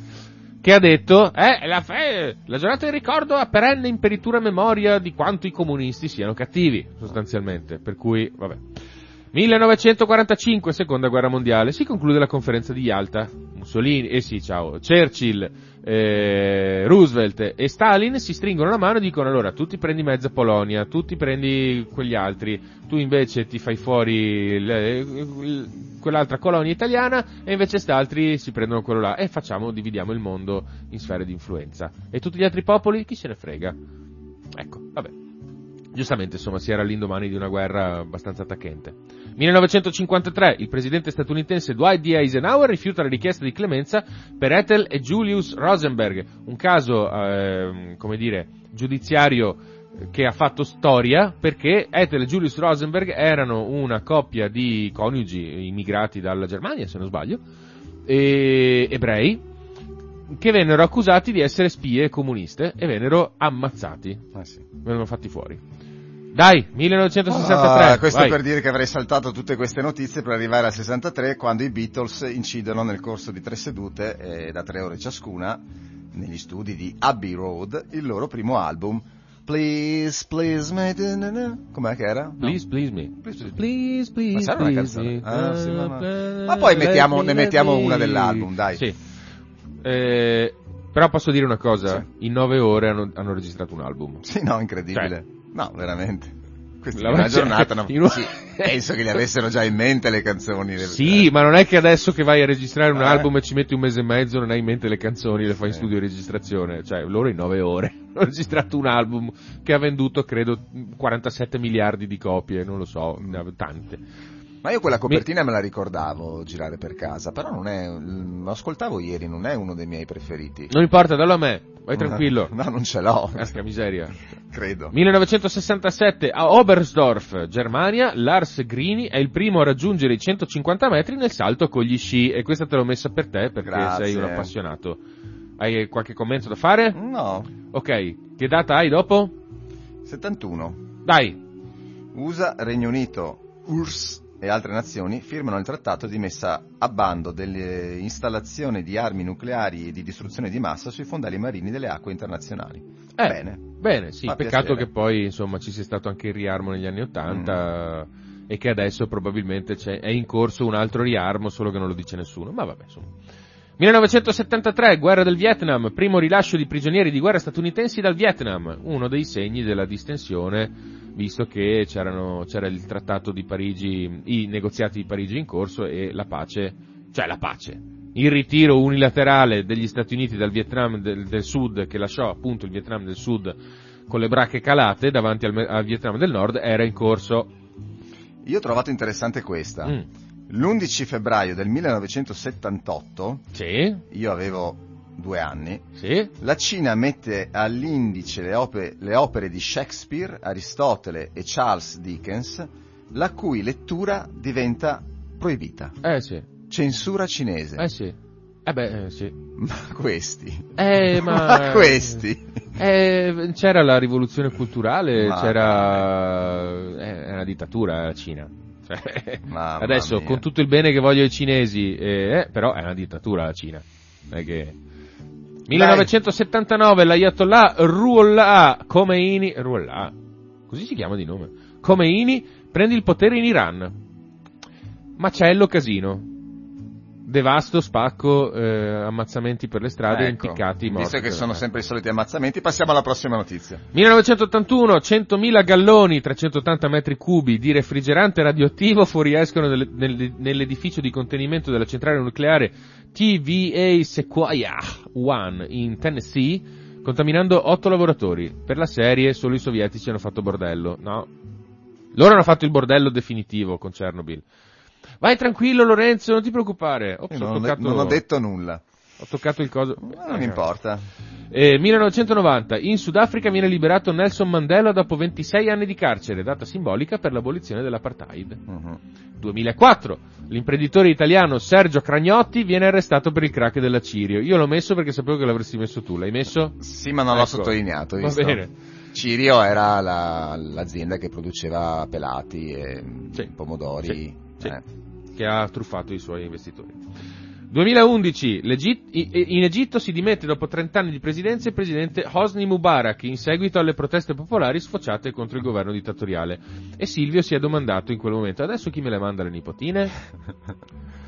Che ha detto, eh, la, fe- la giornata del ricordo ha perenne imperitura memoria di quanto i comunisti siano cattivi, sostanzialmente. Per cui, vabbè. 1945, seconda guerra mondiale, si conclude la conferenza di Yalta. Mussolini, eh sì, ciao, Churchill, eh, Roosevelt e Stalin si stringono la mano e dicono allora tu ti prendi mezza Polonia, tu ti prendi quegli altri, tu invece ti fai fuori le- il- quell'altra colonia italiana e invece st'altri si prendono quello là e facciamo, dividiamo il mondo in sfere di influenza. E tutti gli altri popoli? Chi se ne frega? Ecco, vabbè. Giustamente, insomma, si era all'indomani di una guerra abbastanza attacchente. 1953, il presidente statunitense Dwight D. Eisenhower rifiuta la richiesta di clemenza per Ethel e Julius Rosenberg, un caso, ehm, come dire, giudiziario eh, che ha fatto storia perché Ethel e Julius Rosenberg erano una coppia di coniugi immigrati dalla Germania, se non sbaglio, e ebrei, che vennero accusati di essere spie comuniste e vennero ammazzati, Ah, sì. vennero fatti fuori. Dai, 1963. Ah, questo vai. per dire che avrei saltato tutte queste notizie per arrivare al 63 quando i Beatles incidono nel corso di tre sedute eh, da tre ore ciascuna negli studi di Abbey Road il loro primo album Please, please, me, com'è che era? No. Please, please me. Please, Please, please, Ma sarà una please canzone? Ah, sì, ma no. Ma poi mettiamo- ne mettiamo una dell'album, dai. Sì. Eh, però posso dire una cosa, Sì. in nove ore hanno, hanno registrato un album. Sì, no, incredibile. No, veramente. Questa La- è una giornata, no? in un- Sì, penso che li avessero già in mente le canzoni. le- Sì, ma non è che adesso che vai a registrare un Eh. album e ci metti un mese e mezzo non hai in mente le canzoni, le fai in studio di registrazione. Cioè, loro in nove ore hanno registrato un album che ha venduto, credo, 47 miliardi di copie, non lo so, ha tante. Ma io quella copertina me la ricordavo girare per casa, però non è, lo ascoltavo ieri, non è uno dei miei preferiti. Non importa, dallo a me, vai tranquillo. No, non ce l'ho, Casca miseria. credo. 1967 a Oberstdorf, Germania, Lars Grini è il primo a raggiungere i 150 metri nel salto con gli sci e questa te l'ho messa per te perché Grazie. sei un appassionato. Hai qualche commento da fare? No, Ok, che data hai dopo? 71. Dai, USA, Regno Unito, URSS e altre nazioni firmano il trattato di messa a bando delle installazioni di armi nucleari e di distruzione di massa sui fondali marini delle acque internazionali. Eh, Bene. Bene, sì, Fa peccato piacere. che poi insomma ci sia stato anche il riarmo negli anni Ottanta e che adesso probabilmente c'è- è in corso un altro riarmo, solo che non lo dice nessuno, ma vabbè, insomma. 1973, guerra del Vietnam, primo rilascio di prigionieri di guerra statunitensi dal Vietnam, uno dei segni della distensione, visto che c'erano, c'era il trattato di Parigi, i negoziati di Parigi in corso e la pace, cioè la pace, il ritiro unilaterale degli Stati Uniti dal Vietnam del, del Sud, che lasciò appunto il Vietnam del Sud con le bracche calate davanti al, al Vietnam del Nord, era in corso. Io ho trovato interessante questa. Mm. L'11 febbraio del 1978, Sì, io avevo due anni, sì, la Cina mette all'indice le, ope- le opere di Shakespeare, Aristotele e Charles Dickens, la cui lettura diventa proibita. eh sì, Censura cinese. eh sì, eh beh, eh, sì. Ma questi. Eh, ma... questi. Eh, c'era la rivoluzione culturale, Ma c'era eh, è una dittatura la Cina. Cioè, adesso mia. con tutto il bene che voglio ai cinesi, eh, eh, però è una dittatura la Cina. Non è che 1979 l'Ayatollah Ruhollah Khomeini Ruhollah, così si chiama di nome. Khomeini prende il potere in Iran. Macello casino. Devasto, spacco, eh, ammazzamenti per le strade, Ecco, impiccati, morti. Visto che sono Eh. sempre i soliti ammazzamenti, passiamo alla prossima notizia. 1981, 100.000 galloni, 380 metri cubi di refrigerante radioattivo fuoriescono nel- nel- nell'edificio di contenimento della centrale nucleare TVA Sequoia 1 in Tennessee, contaminando 8 lavoratori. Per la serie solo i sovietici hanno fatto bordello. No. Loro hanno fatto il bordello definitivo con Chernobyl. Vai tranquillo Lorenzo, non ti preoccupare. Ops, non, ho toccato, non ho detto nulla. ho toccato il coso. Ma non importa. Eh, 1990, in Sudafrica viene liberato Nelson Mandela dopo 26 anni di carcere, data simbolica per l'abolizione dell'apartheid. Mhm. 2004, l'imprenditore italiano Sergio Cragnotti viene arrestato per il crack della Cirio. Io l'ho messo perché sapevo che l'avresti messo tu, l'hai messo? Sì, ma non l'ho Ecco. sottolineato. hai Va visto? bene. Cirio era la- l'azienda che produceva pelati e Sì. pomodori. Sì. Sì. Che ha truffato i suoi investitori. 2011, l'Egit- i- in Egitto si dimette dopo 30 anni di presidenza il presidente Hosni Mubarak in seguito alle proteste popolari sfociate contro il governo dittatoriale. E Silvio si è domandato in quel momento, adesso chi me le manda le nipotine?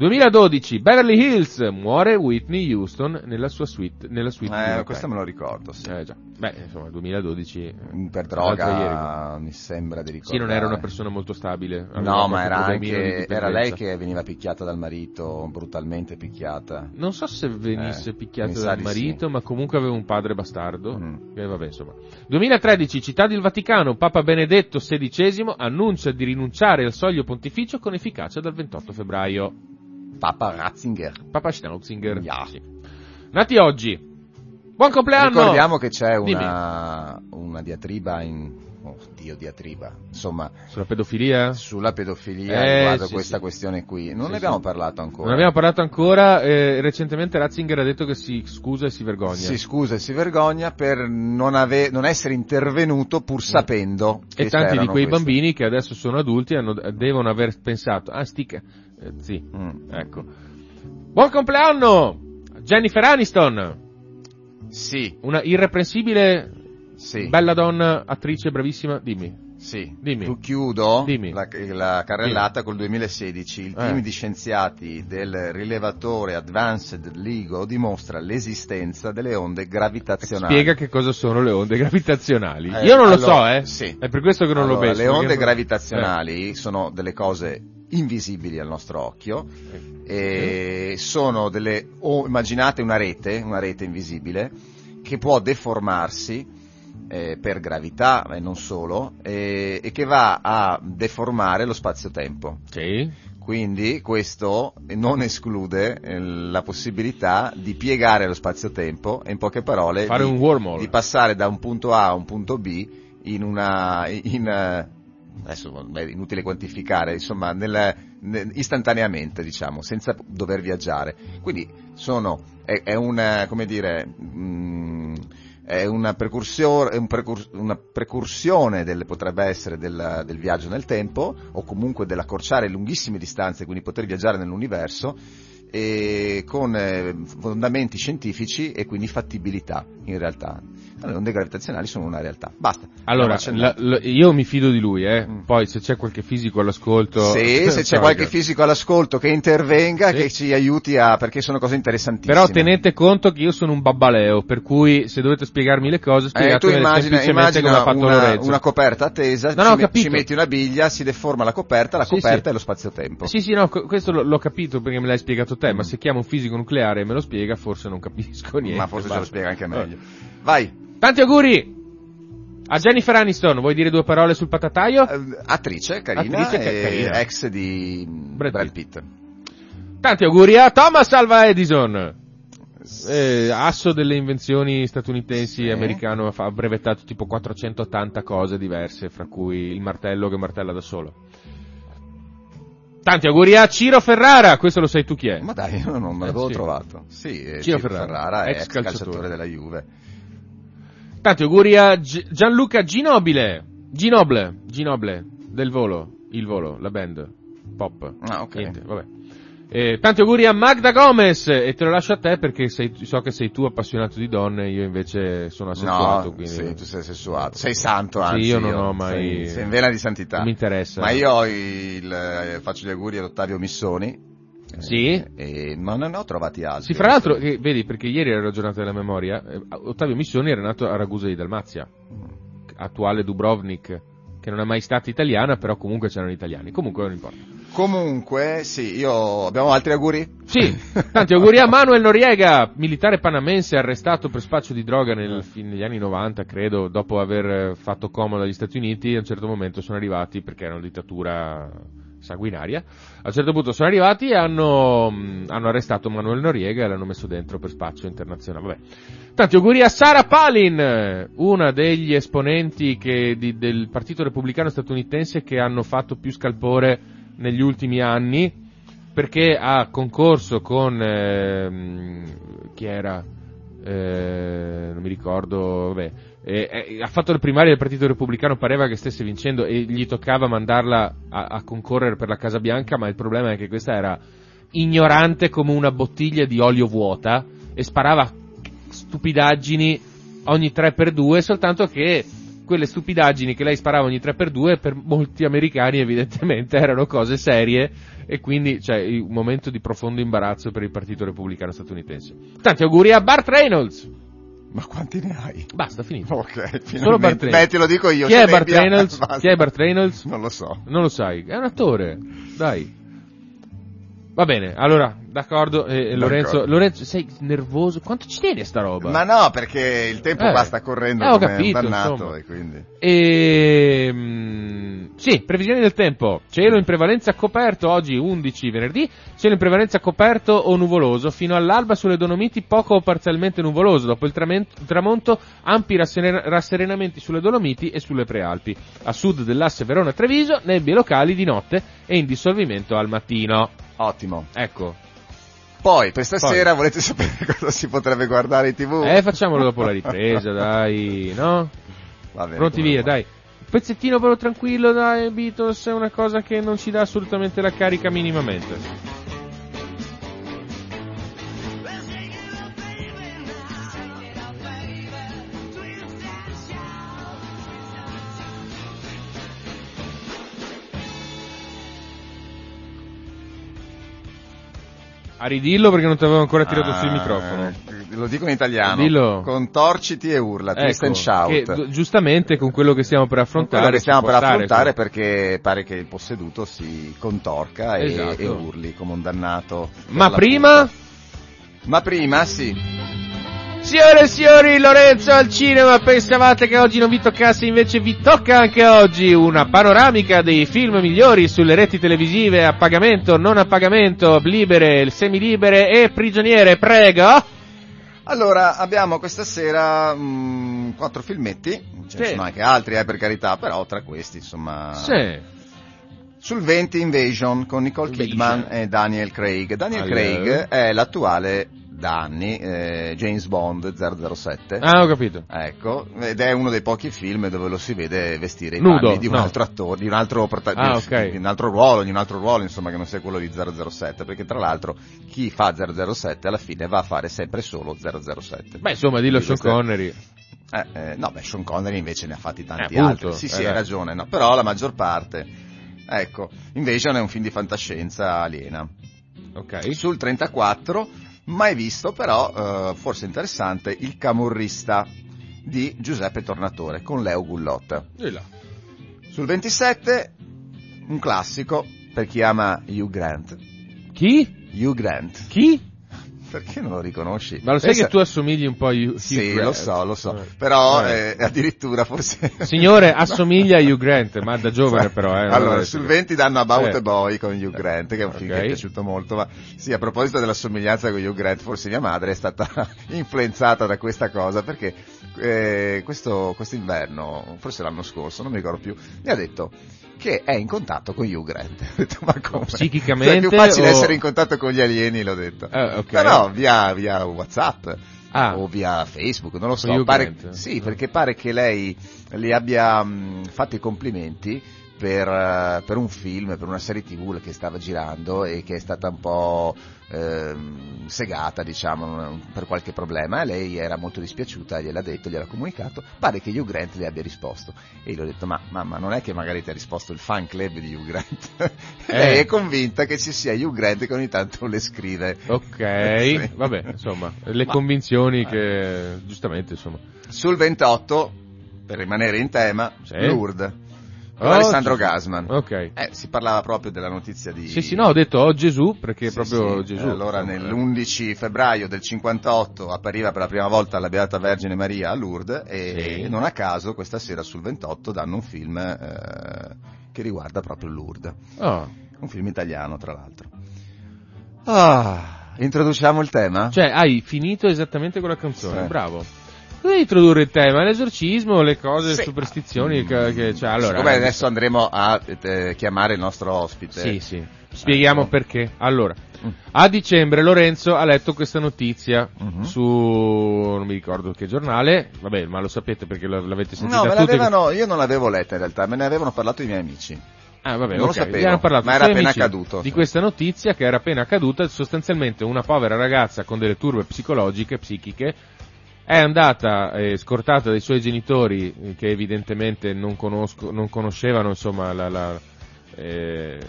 2012, Beverly Hills, muore Whitney Houston nella sua suite. Nella suite Eh, questo me lo ricordo, sì. Eh già, beh, insomma, 2012... eh, Per l'altro ieri. droga mi sembra di ricordare. Sì, non era una persona molto stabile. No, ma era anche era lei che veniva picchiata dal marito, brutalmente picchiata. Non so se venisse Eh, picchiata dal marito, ma comunque aveva un padre bastardo. Mm. E vabbè, insomma. 2013, città del Vaticano, Papa Benedetto XVI annuncia di rinunciare al soglio pontificio con efficacia dal 28 febbraio. Papa Ratzinger. Papa Schnautzinger. Ya. Sì. Nati oggi. Buon compleanno! Ricordiamo che c'è una, una diatriba in... Oddio, diatriba. Insomma, Sulla pedofilia? sulla pedofilia Eh, riguardo sì, questa sì. questione qui. Non Sì, ne abbiamo parlato ancora. Non abbiamo parlato ancora, eh, recentemente Ratzinger ha detto che si scusa e si vergogna. Si scusa e si vergogna per non, ave- non essere intervenuto pur sapendo Mm. E tanti di quei queste- bambini che adesso sono adulti hanno- devono aver pensato, ah stica, eh, sì, Mm. ecco. Buon compleanno! Jennifer Aniston, Sì, una irreprensibile, sì. bella donna, attrice bravissima, dimmi. Sì, Dimmi. Tu chiudo Dimmi. La, la carrellata col 2016. Il team Eh. di scienziati del rilevatore Advanced LIGO dimostra l'esistenza delle onde gravitazionali. Spiega che cosa sono le onde gravitazionali. Eh, Io non lo allora, so, eh. sì. È per questo che non Allora, l'ho messo. Le onde perché- gravitazionali sono delle cose invisibili al nostro occhio Eh. e sono delle o immaginate una rete, una rete invisibile che può deformarsi eh, per gravità e non solo e, e che va a deformare lo spazio-tempo. Sì. Quindi questo non esclude eh, la possibilità di piegare lo spazio-tempo e in poche parole Fare di, un wormhole. di passare da un punto A a un punto B in una in, eh, adesso è inutile quantificare, insomma, nel- ne- istantaneamente, diciamo, senza dover viaggiare. Quindi sono è, è una come dire mh, è una, precursor- è un precur- una precursione del, potrebbe essere del, del viaggio nel tempo o comunque dell'accorciare lunghissime distanze, quindi poter viaggiare nell'universo con eh, fondamenti scientifici e quindi fattibilità in realtà. Le onde gravitazionali sono una realtà. Basta. Allora, la, la, io mi fido di lui, eh. Mm. Poi se c'è qualche fisico all'ascolto. Sì, se c'è qualche fisico all'ascolto che intervenga, sì. che ci aiuti a. perché sono cose interessantissime. Però tenete conto che io sono un babbaleo, per cui se dovete spiegarmi le cose, spiegatemi eh, tu immagina, immagina una, una, coperta attesa, no, no, ci, ci, metti una biglia, si deforma la coperta, la coperta sì, sì. è lo spazio-tempo. Sì, sì, no, questo l'ho capito perché me l'hai spiegato te, mm. ma se chiamo un fisico nucleare e me lo spiega, forse non capisco niente. Ma forse ce lo spiega anche meglio. Vai. Tanti auguri! A Jennifer Aniston, vuoi dire due parole sul patataio? Uh, attrice, carina, attrice, carina. ex di Brad, Brad Pitt. Tanti auguri a Thomas Alva Edison, eh, asso delle invenzioni statunitensi sì. americano, ha brevettato tipo 480 cose diverse, fra cui il martello che martella da solo. Tanti auguri a Ciro Ferrara, questo lo sai tu chi è? Ma dai, io non me l'avevo eh, sì. trovato. Sì, Ciro, Ciro Ferrara, Ferrara, ex, ex calciatore. calciatore della Juve. Tanti auguri a G- Gianluca Ginobile. Ginoble, Ginoble, del volo, il volo, la band, pop. Ah, ok. Niente, vabbè. Eh, tanti auguri a Magda Gomez e te lo lascio a te perché sei, so che sei tu appassionato di donne, io invece sono assessuato. No, quindi... sì, tu sei sessuato, sei santo anzi. Sì, io non ho mai... Sei, sei in vena di santità. Non mi interessa. Ma io il, eh, faccio gli auguri ad Ottavio Missoni, sì? Eh, ma non ne ho trovati altri. Sì, fra l'altro, eh, vedi, perché ieri era la giornata della memoria, eh, Ottavio Missioni era nato a Ragusa di Dalmazia, attuale Dubrovnik, che non è mai stata italiana, però comunque c'erano italiani. Comunque non importa. Comunque, sì, io... abbiamo altri auguri? Sì, tanti auguri a Manuel Noriega, militare panamense arrestato per spaccio di droga nel, negli anni 90, credo, dopo aver fatto comodo agli Stati Uniti, a un certo momento sono arrivati perché era una dittatura sanguinaria. A un certo punto sono arrivati e hanno, mm, hanno arrestato Manuel Noriega e l'hanno messo dentro per spaccio internazionale. Vabbè. Tanti auguri a Sarah Palin, una degli esponenti che, di, del Partito Repubblicano statunitense che hanno fatto più scalpore negli ultimi anni, perché ha concorso con, eh, chi era? Eh, non mi ricordo, vabbè, eh, eh, ha fatto le primarie del Partito Repubblicano, pareva che stesse vincendo e gli toccava mandarla a, a, concorrere per la Casa Bianca, ma il problema è che questa era ignorante come una bottiglia di olio vuota e sparava stupidaggini ogni 3x2, soltanto che quelle stupidaggini che lei sparava ogni 3x2 per molti americani evidentemente erano cose serie e quindi c'è cioè, un momento di profondo imbarazzo per il Partito Repubblicano statunitense. Tanti auguri a Bart Reynolds! Ma quanti ne hai? Basta, finito. Ok, Solo Bart Reynolds. Beh, te lo dico io. Chi è Bart Reynolds? Chi è Bart Reynolds? Non lo so. Non lo sai. È un attore. Dai. Va bene, allora, d'accordo, eh, Lorenzo, Lorenzo, sei nervoso? Quanto ci tieni a sta roba? Ma no, perché il tempo eh, qua sta correndo eh, come capito, dannato e quindi... E, ehm, sì, previsioni del tempo. Cielo in prevalenza coperto oggi 11 venerdì, cielo in prevalenza coperto o nuvoloso, fino all'alba sulle Dolomiti poco o parzialmente nuvoloso, dopo il tramonto ampi rasserenamenti sulle Dolomiti e sulle Prealpi. A sud dell'asse Verona-Treviso, nebbie locali di notte e in dissolvimento al mattino. Ottimo. Ecco. Poi, questa Poi. sera volete sapere cosa si potrebbe guardare in tv? Eh, facciamolo dopo la ripresa, dai, no? Va bene, Pronti via, dai. Un pezzettino però tranquillo, dai, Beatles, è una cosa che non ci dà assolutamente la carica minimamente. A ridillo perché non ti avevo ancora tirato ah, sul microfono. Eh, lo dico in italiano. Dillo. Contorciti e urla, ecco, twist and shout. Che, giustamente con quello che stiamo per affrontare. Quello che stiamo per affrontare perché pare che il posseduto si contorca esatto. e, e, urli come un dannato. Ma prima? Puta. Ma prima, sì. Signore e signori, Lorenzo al cinema, pensavate che oggi non vi toccasse, invece vi tocca anche oggi una panoramica dei film migliori sulle reti televisive a pagamento, non a pagamento, libere, semilibere e prigioniere, prego! Allora, abbiamo questa sera mh, mm, quattro filmetti, ce ne sì. sono anche altri, eh, per carità, però tra questi, insomma... Sì. Sul 20 Invasion con Nicole. Kidman e Daniel Craig. Daniel Allora. Craig è l'attuale da anni eh, James Bond 007. Ah, ho capito. Ecco, ed è uno dei pochi film dove lo si vede vestire i Nudo, panni di un no. altro attore, di un altro, prota- Ah, di- ok. di un altro ruolo, di un altro ruolo, insomma, che non sia quello di 007, perché tra l'altro chi fa 007 alla fine va a fare sempre solo 007. Beh, insomma, dillo Sean Connery. eh, eh, no, beh, Sean Connery invece ne ha fatti tanti Eh, altri. Sì, sì, hai dai. ragione, no, però la maggior parte. Ecco, Invasion è un film di fantascienza aliena. Ok. Sul 34, mai visto, però, eh, forse interessante, Il camorrista di Giuseppe Tornatore con Leo Gullotta. Là. Sul 27, un classico per chi ama Hugh Grant. Chi? Hugh Grant. Chi? Perché non lo riconosci? Ma lo sai Pensa- che tu assomigli un po' a Hugh, Hugh Sì, Grant? lo so, lo so. Eh. Però Eh. eh, addirittura forse... Signore, assomiglia a Hugh Grant, ma da giovane però, eh. allora, sul sì. 20 danno About Eh. a Boy con Hugh Grant, che è un film Ok. che mi è piaciuto molto, ma sì, a proposito della somiglianza con Hugh Grant, forse mia madre è stata influenzata da questa cosa, perché eh, questo quest'inverno, forse l'anno scorso, non mi ricordo più, mi ha detto che è in contatto con Hugh Grant. Ho detto, ma come? Psichicamente Cioè, è più facile o- essere in contatto con gli alieni, l'ho detto. Eh, ok. Però via, via Whatsapp. Ah. O via Facebook, non lo so. Pare- sì, perché pare che lei le abbia mh, fatto i complimenti per, eh, per un film, per una serie tv che stava girando e che è stata un po' ehm, segata, diciamo, per qualche problema. Lei era molto dispiaciuta, gliel'ha detto, gliel'ha comunicato. Pare che Hugh Grant le abbia risposto. E io ho detto, ma mamma, non è che magari ti ha risposto il fan club di Hugh Grant? Eh. lei è convinta che ci sia Hugh Grant che ogni tanto le scrive. Ok, vabbè, insomma, le Ma- convinzioni eh. che, giustamente, insomma. Sul 28, per rimanere in tema, Sì. Lourdes. Con Oh, Alessandro Gesù. Gasman. Ok. Eh, si parlava proprio della notizia di... Sì, sì, no, ho detto oh Gesù, perché Sì, proprio sì. Gesù. Eh, allora insomma, nell'11 febbraio del 58 appariva per la prima volta la Beata Vergine Maria a Lourdes e Sì. non a caso questa sera sul 28 danno un film eh, che riguarda proprio Lourdes. Oh, Un film italiano tra l'altro. Ah, introduciamo il tema? Cioè, hai finito esattamente con la canzone, bravo. Devi introdurre il tema, l'esorcismo, le cose, Sì. le superstizioni che, che cioè, allora, Siccome adesso andremo a eh, chiamare il nostro ospite. Sì, sì. Spieghiamo Ecco. perché. Allora, Mm. a dicembre Lorenzo ha letto questa notizia Mhm. su non mi ricordo che giornale, vabbè, ma lo sapete perché l'avete sentita No, l'avevano, io non l'avevo letta in realtà, me ne avevano parlato i miei amici. Ah, vabbè, non lo ok, sapevo, parlato ma era appena accaduto. Di questa notizia che era appena accaduta, sostanzialmente una povera ragazza con delle turbe psicologiche, psichiche, è andata eh, scortata dai suoi genitori eh, che evidentemente non, conosco- non conoscevano insomma la, la- eh,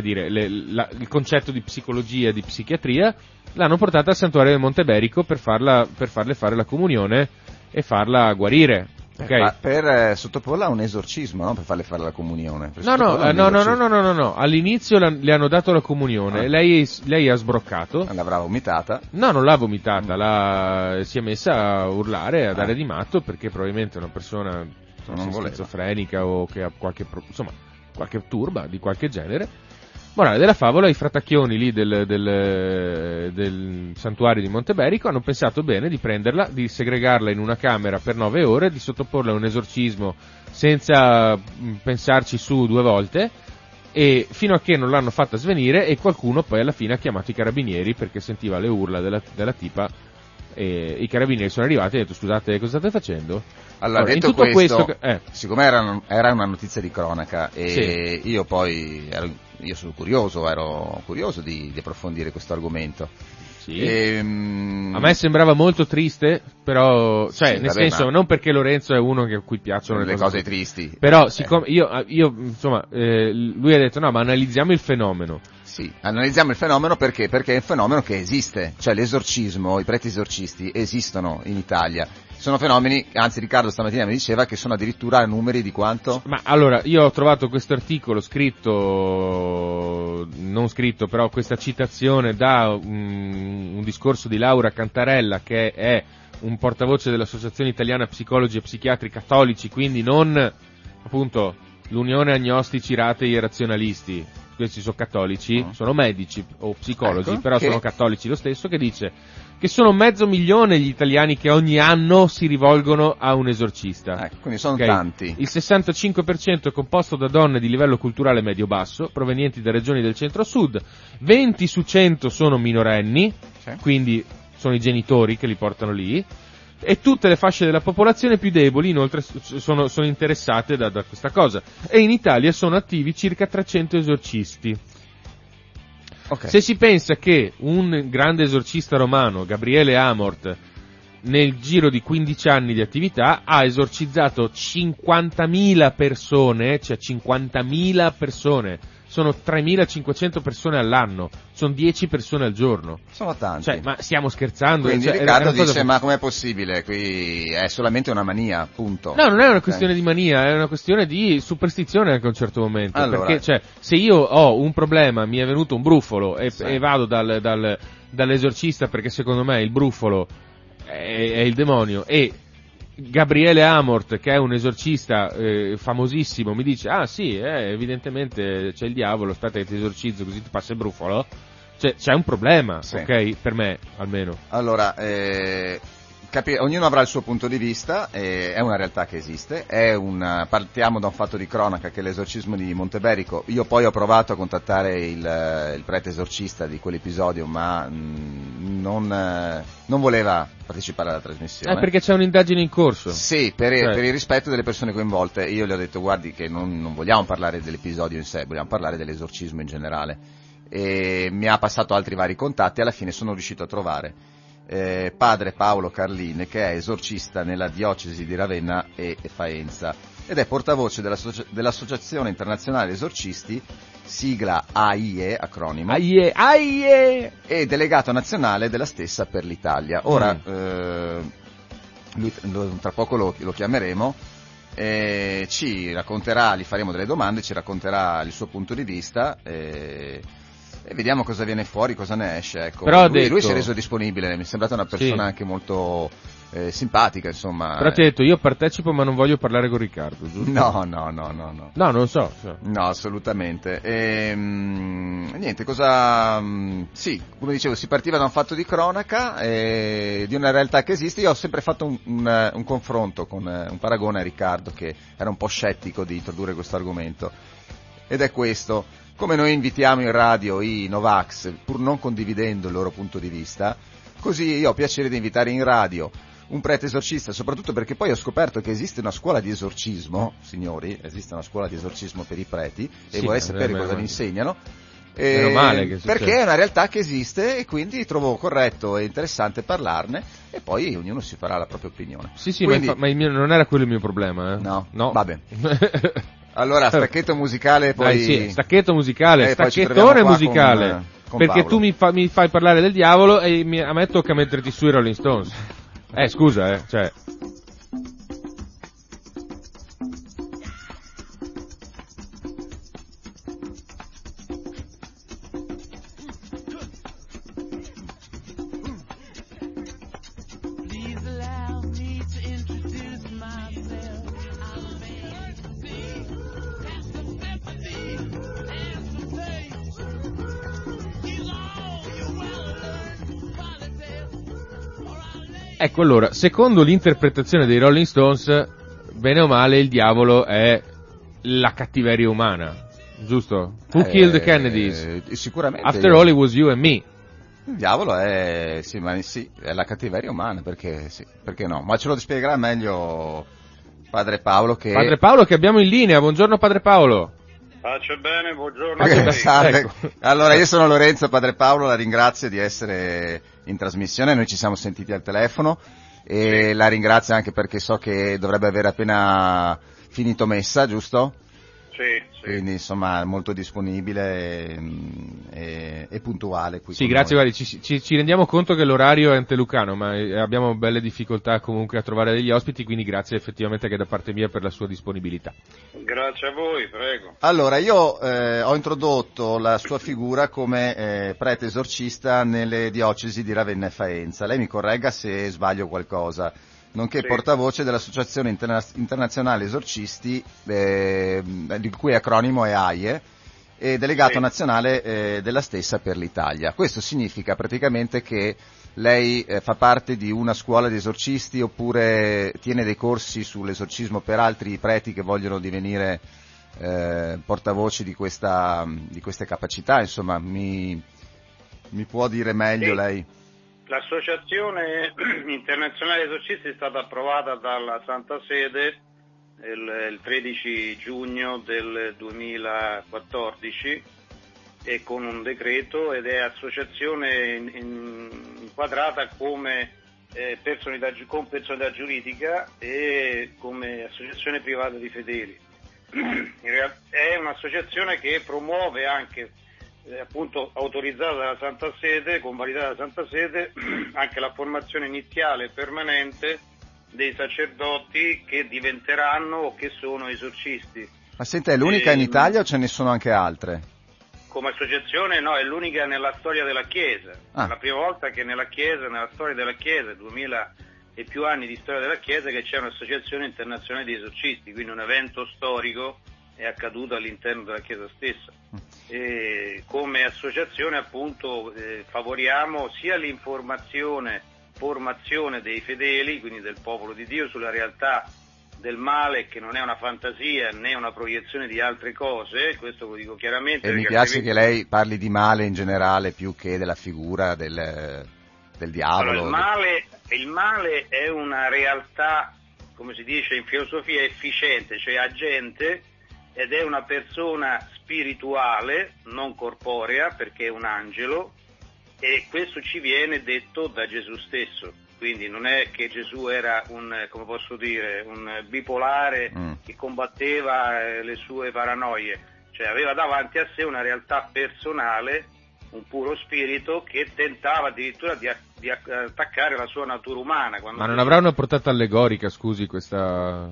dire, le- la- il concetto di psicologia e di psichiatria, l'hanno portata al santuario del Monteberico per, farla, per farle fare la comunione e farla guarire. Ok? Ma per eh, sottoporla a un esorcismo, no? Per farle fare la comunione. No, no, eh, no, no, no, no, no, no, all'inizio la- le hanno dato la comunione, Ah. lei, lei ha sbroccato, L'avrà vomitata. no, non l'ha vomitata, l'ha- si è messa a urlare, a dare Ah. di matto perché probabilmente è una persona voleva. schizofrenica o che ha qualche, insomma, qualche turba di qualche genere. Morale della favola, i fratacchioni lì del, del- del santuario di Monteberico hanno pensato bene di prenderla, di segregarla in una camera per nove ore, di sottoporla a un esorcismo senza mh, pensarci su due volte e fino a che non l'hanno fatta svenire e qualcuno poi alla fine ha chiamato i carabinieri perché sentiva le urla della, della tipa e i carabinieri sono arrivati e hanno detto scusate cosa state facendo? Allora, Allora, detto tutto questo, questo- eh. siccome era, era una notizia di cronaca e io poi ero, io sono curioso, ero curioso di, di approfondire questo argomento. Sì. Ehm, A me sembrava molto triste, però, cioè, Sì, nel vabbè, senso, ma- non perché Lorenzo è uno che- a cui piacciono le le cose cose, tristi. Però, Eh, siccome io, io insomma, eh, lui ha detto no, ma analizziamo il fenomeno. Sì, analizziamo il fenomeno perché? Perché è un fenomeno che esiste, cioè l'esorcismo, i preti esorcisti esistono in Italia. Sono fenomeni, anzi Riccardo stamattina mi diceva che sono addirittura numeri di quanto? Ma allora, io ho trovato questo articolo scritto, non scritto, però questa citazione da un, un discorso di Laura Cantarella, che è un portavoce dell'Associazione Italiana Psicologi e Psichiatri Cattolici, quindi non appunto l'Unione Agnostici Ratei e Razionalisti, questi sono cattolici, Mm. sono medici o psicologi, Ecco, però che- sono cattolici lo stesso, che dice che sono mezzo milione gli italiani che ogni anno si rivolgono a un esorcista. Ecco, quindi sono Ok? tanti. Il 65% è composto da donne di livello culturale medio-basso, provenienti da regioni del centro-sud, 20 su 100 sono minorenni, Sì. quindi sono i genitori che li portano lì, e tutte le fasce della popolazione più deboli inoltre sono, sono interessate da, da questa cosa. E in Italia sono attivi circa 300 esorcisti. Ok. Se si pensa che un grande esorcista romano, Gabriele Amort, nel giro di 15 anni di attività ha esorcizzato 50.000 persone, cioè 50.000 persone, sono 3.500 persone all'anno, sono 10 persone al giorno. Sono tanti. Cioè, ma stiamo scherzando? Quindi Cioè, Riccardo una cosa- dice, ma com'è possibile? Qui è solamente una mania, punto. No, non è una Ok. questione di mania, è una questione di superstizione anche a un certo momento. Allora. Perché, cioè, se io ho un problema, mi è venuto un brufolo e, Sì. e vado dal- dal- dall'esorcista perché secondo me il brufolo è, è il demonio e Gabriele Amort, che è un esorcista eh, famosissimo, mi dice, ah sì, eh, evidentemente c'è il diavolo, aspetta che ti esorcizzo così ti passa il brufolo. Cioè, c'è un problema, Sì. ok? Per me, almeno. Allora, eh, capi- ognuno avrà il suo punto di vista, eh, è una realtà che esiste, è una- partiamo da un fatto di cronaca che è l'esorcismo di Monteberico, io poi ho provato a contattare il, il prete esorcista di quell'episodio ma mm, non, eh, non voleva partecipare alla trasmissione. Eh, perché c'è un'indagine in corso. Sì, per, Cioè- per il rispetto delle persone coinvolte, io gli ho detto guardi che non, non vogliamo parlare dell'episodio in sé, vogliamo parlare dell'esorcismo in generale. E mi ha passato altri vari contatti e alla fine sono riuscito a trovare eh, padre Paolo Carline che è esorcista nella diocesi di Ravenna e Faenza ed è portavoce dell'associ- dell'Associazione Internazionale Esorcisti, sigla AIE, acronimo, Aie, aie! e delegato nazionale della stessa per l'Italia. Ora, Mm. eh, lui, lo- tra poco lo, lo chiameremo, e ci racconterà, gli faremo delle domande, ci racconterà il suo punto di vista e, e vediamo cosa viene fuori, cosa ne esce. Ecco. Però lui, detto- lui si è reso disponibile, mi è sembrata una persona Sì. anche molto eh, simpatica, insomma. Però ti ha detto, io partecipo ma non voglio parlare con Riccardo, giusto? No, no, no, no, no. No, non so. so. No, assolutamente. Ehm, niente, cosa... mm, Sì, come dicevo, si partiva da un fatto di cronaca, eh, di una realtà che esiste. Io ho sempre fatto un, un, eh, un confronto con eh, un paragone a Riccardo che era un po' scettico di introdurre questo argomento. Ed è questo. Come noi invitiamo in radio i Novax, pur non condividendo il loro punto di vista, così io ho piacere di invitare in radio un prete esorcista, soprattutto perché poi ho scoperto che esiste una scuola di esorcismo, signori, esiste una scuola di esorcismo per i preti e Sì, vorrei eh, sapere meno cosa vi insegnano. Meno Eh, male che succede. perché è una realtà che esiste e quindi trovo corretto e interessante parlarne e poi ognuno si farà la propria opinione. Sì, sì, Quindi- ma, infa- ma il mio- non era quello il mio problema, eh. No, no. vabbè. Allora, stacchetto musicale poi... Dai, sì, stacchetto musicale, Eh, stacchettone musicale. con, eh, con perché Paolo. tu mi, fa- mi fai parlare del diavolo e mi- a me tocca metterti sui Rolling Stones. Eh, scusa, eh, cioè. Ecco allora, secondo l'interpretazione dei Rolling Stones, bene o male il diavolo è la cattiveria umana, giusto? Who Eh, killed the Kennedys? eh, Sicuramente. After all it was you and me. Il diavolo è, sì, ma sì, è la cattiveria umana, perché, sì, perché no? Ma ce lo spiegherà meglio padre Paolo che... Padre Paolo che abbiamo in linea, buongiorno Padre Paolo. Pace bene, buongiorno. Pace salve. ecco. Allora, io sono Lorenzo, padre Paolo, la ringrazio di essere in trasmissione, noi ci siamo sentiti al telefono e la ringrazio anche perché so che dovrebbe aver appena finito messa, giusto? Sì, sì. Quindi insomma molto disponibile e, e- e puntuale qui Sì, grazie, guardi, ci, ci- ci rendiamo conto che l'orario è antelucano, ma eh, abbiamo belle difficoltà comunque a trovare degli ospiti, quindi grazie effettivamente che da parte mia per la sua disponibilità. Grazie a voi, prego. Allora, io eh, ho introdotto la sua figura come eh, prete esorcista nelle diocesi di Ravenna e Faenza. Lei mi corregga se sbaglio qualcosa. Nonché Sì. portavoce dell'Associazione Interna- Internazionale Esorcisti, eh, il cui acronimo è AIE, e delegato Sì. nazionale eh, della stessa per l'Italia. Questo significa praticamente che lei eh, fa parte di una scuola di esorcisti oppure tiene dei corsi sull'esorcismo per altri preti che vogliono divenire eh, portavoci di, questa, di queste capacità, insomma, mi, mi può dire meglio Sì. lei? L'associazione internazionale esorcisti è stata approvata dalla Santa Sede il, il 13 giugno del 2014 e con un decreto ed è associazione in- in- inquadrata come eh, personalità, con personalità giuridica e come associazione privata di fedeli. È un'associazione che promuove anche appunto autorizzata dalla Santa Sede, convalidata dalla Santa Sede, anche la formazione iniziale e permanente dei sacerdoti che diventeranno o che sono esorcisti. Ma senta, è l'unica in Ehm, Italia o ce ne sono anche altre? Come associazione no, è l'unica nella storia della Chiesa. Ah. È la prima volta che nella Chiesa, nella storia della Chiesa, 2000 e più anni di storia della Chiesa, che c'è un'associazione internazionale di esorcisti, quindi un evento storico è accaduto all'interno della Chiesa stessa. E come associazione appunto eh, favoriamo sia l'informazione, formazione dei fedeli, quindi del popolo di Dio, sulla realtà del male che non è una fantasia né una proiezione di altre cose, questo lo dico chiaramente. E mi piace che lei parli di male in generale più che della figura del, del diavolo. Allora, il, male, il male è una realtà, come si dice in filosofia, efficiente, cioè agente ed è una persona spirituale, non corporea, perché è un angelo e questo ci viene detto da Gesù stesso. Quindi non è che Gesù era un, come posso dire, un bipolare Mm. che combatteva eh, le sue paranoie, cioè aveva davanti a sé una realtà personale, un puro spirito che tentava addirittura di, di attaccare la sua natura umana. Ma non avrà una portata allegorica, scusi, questa...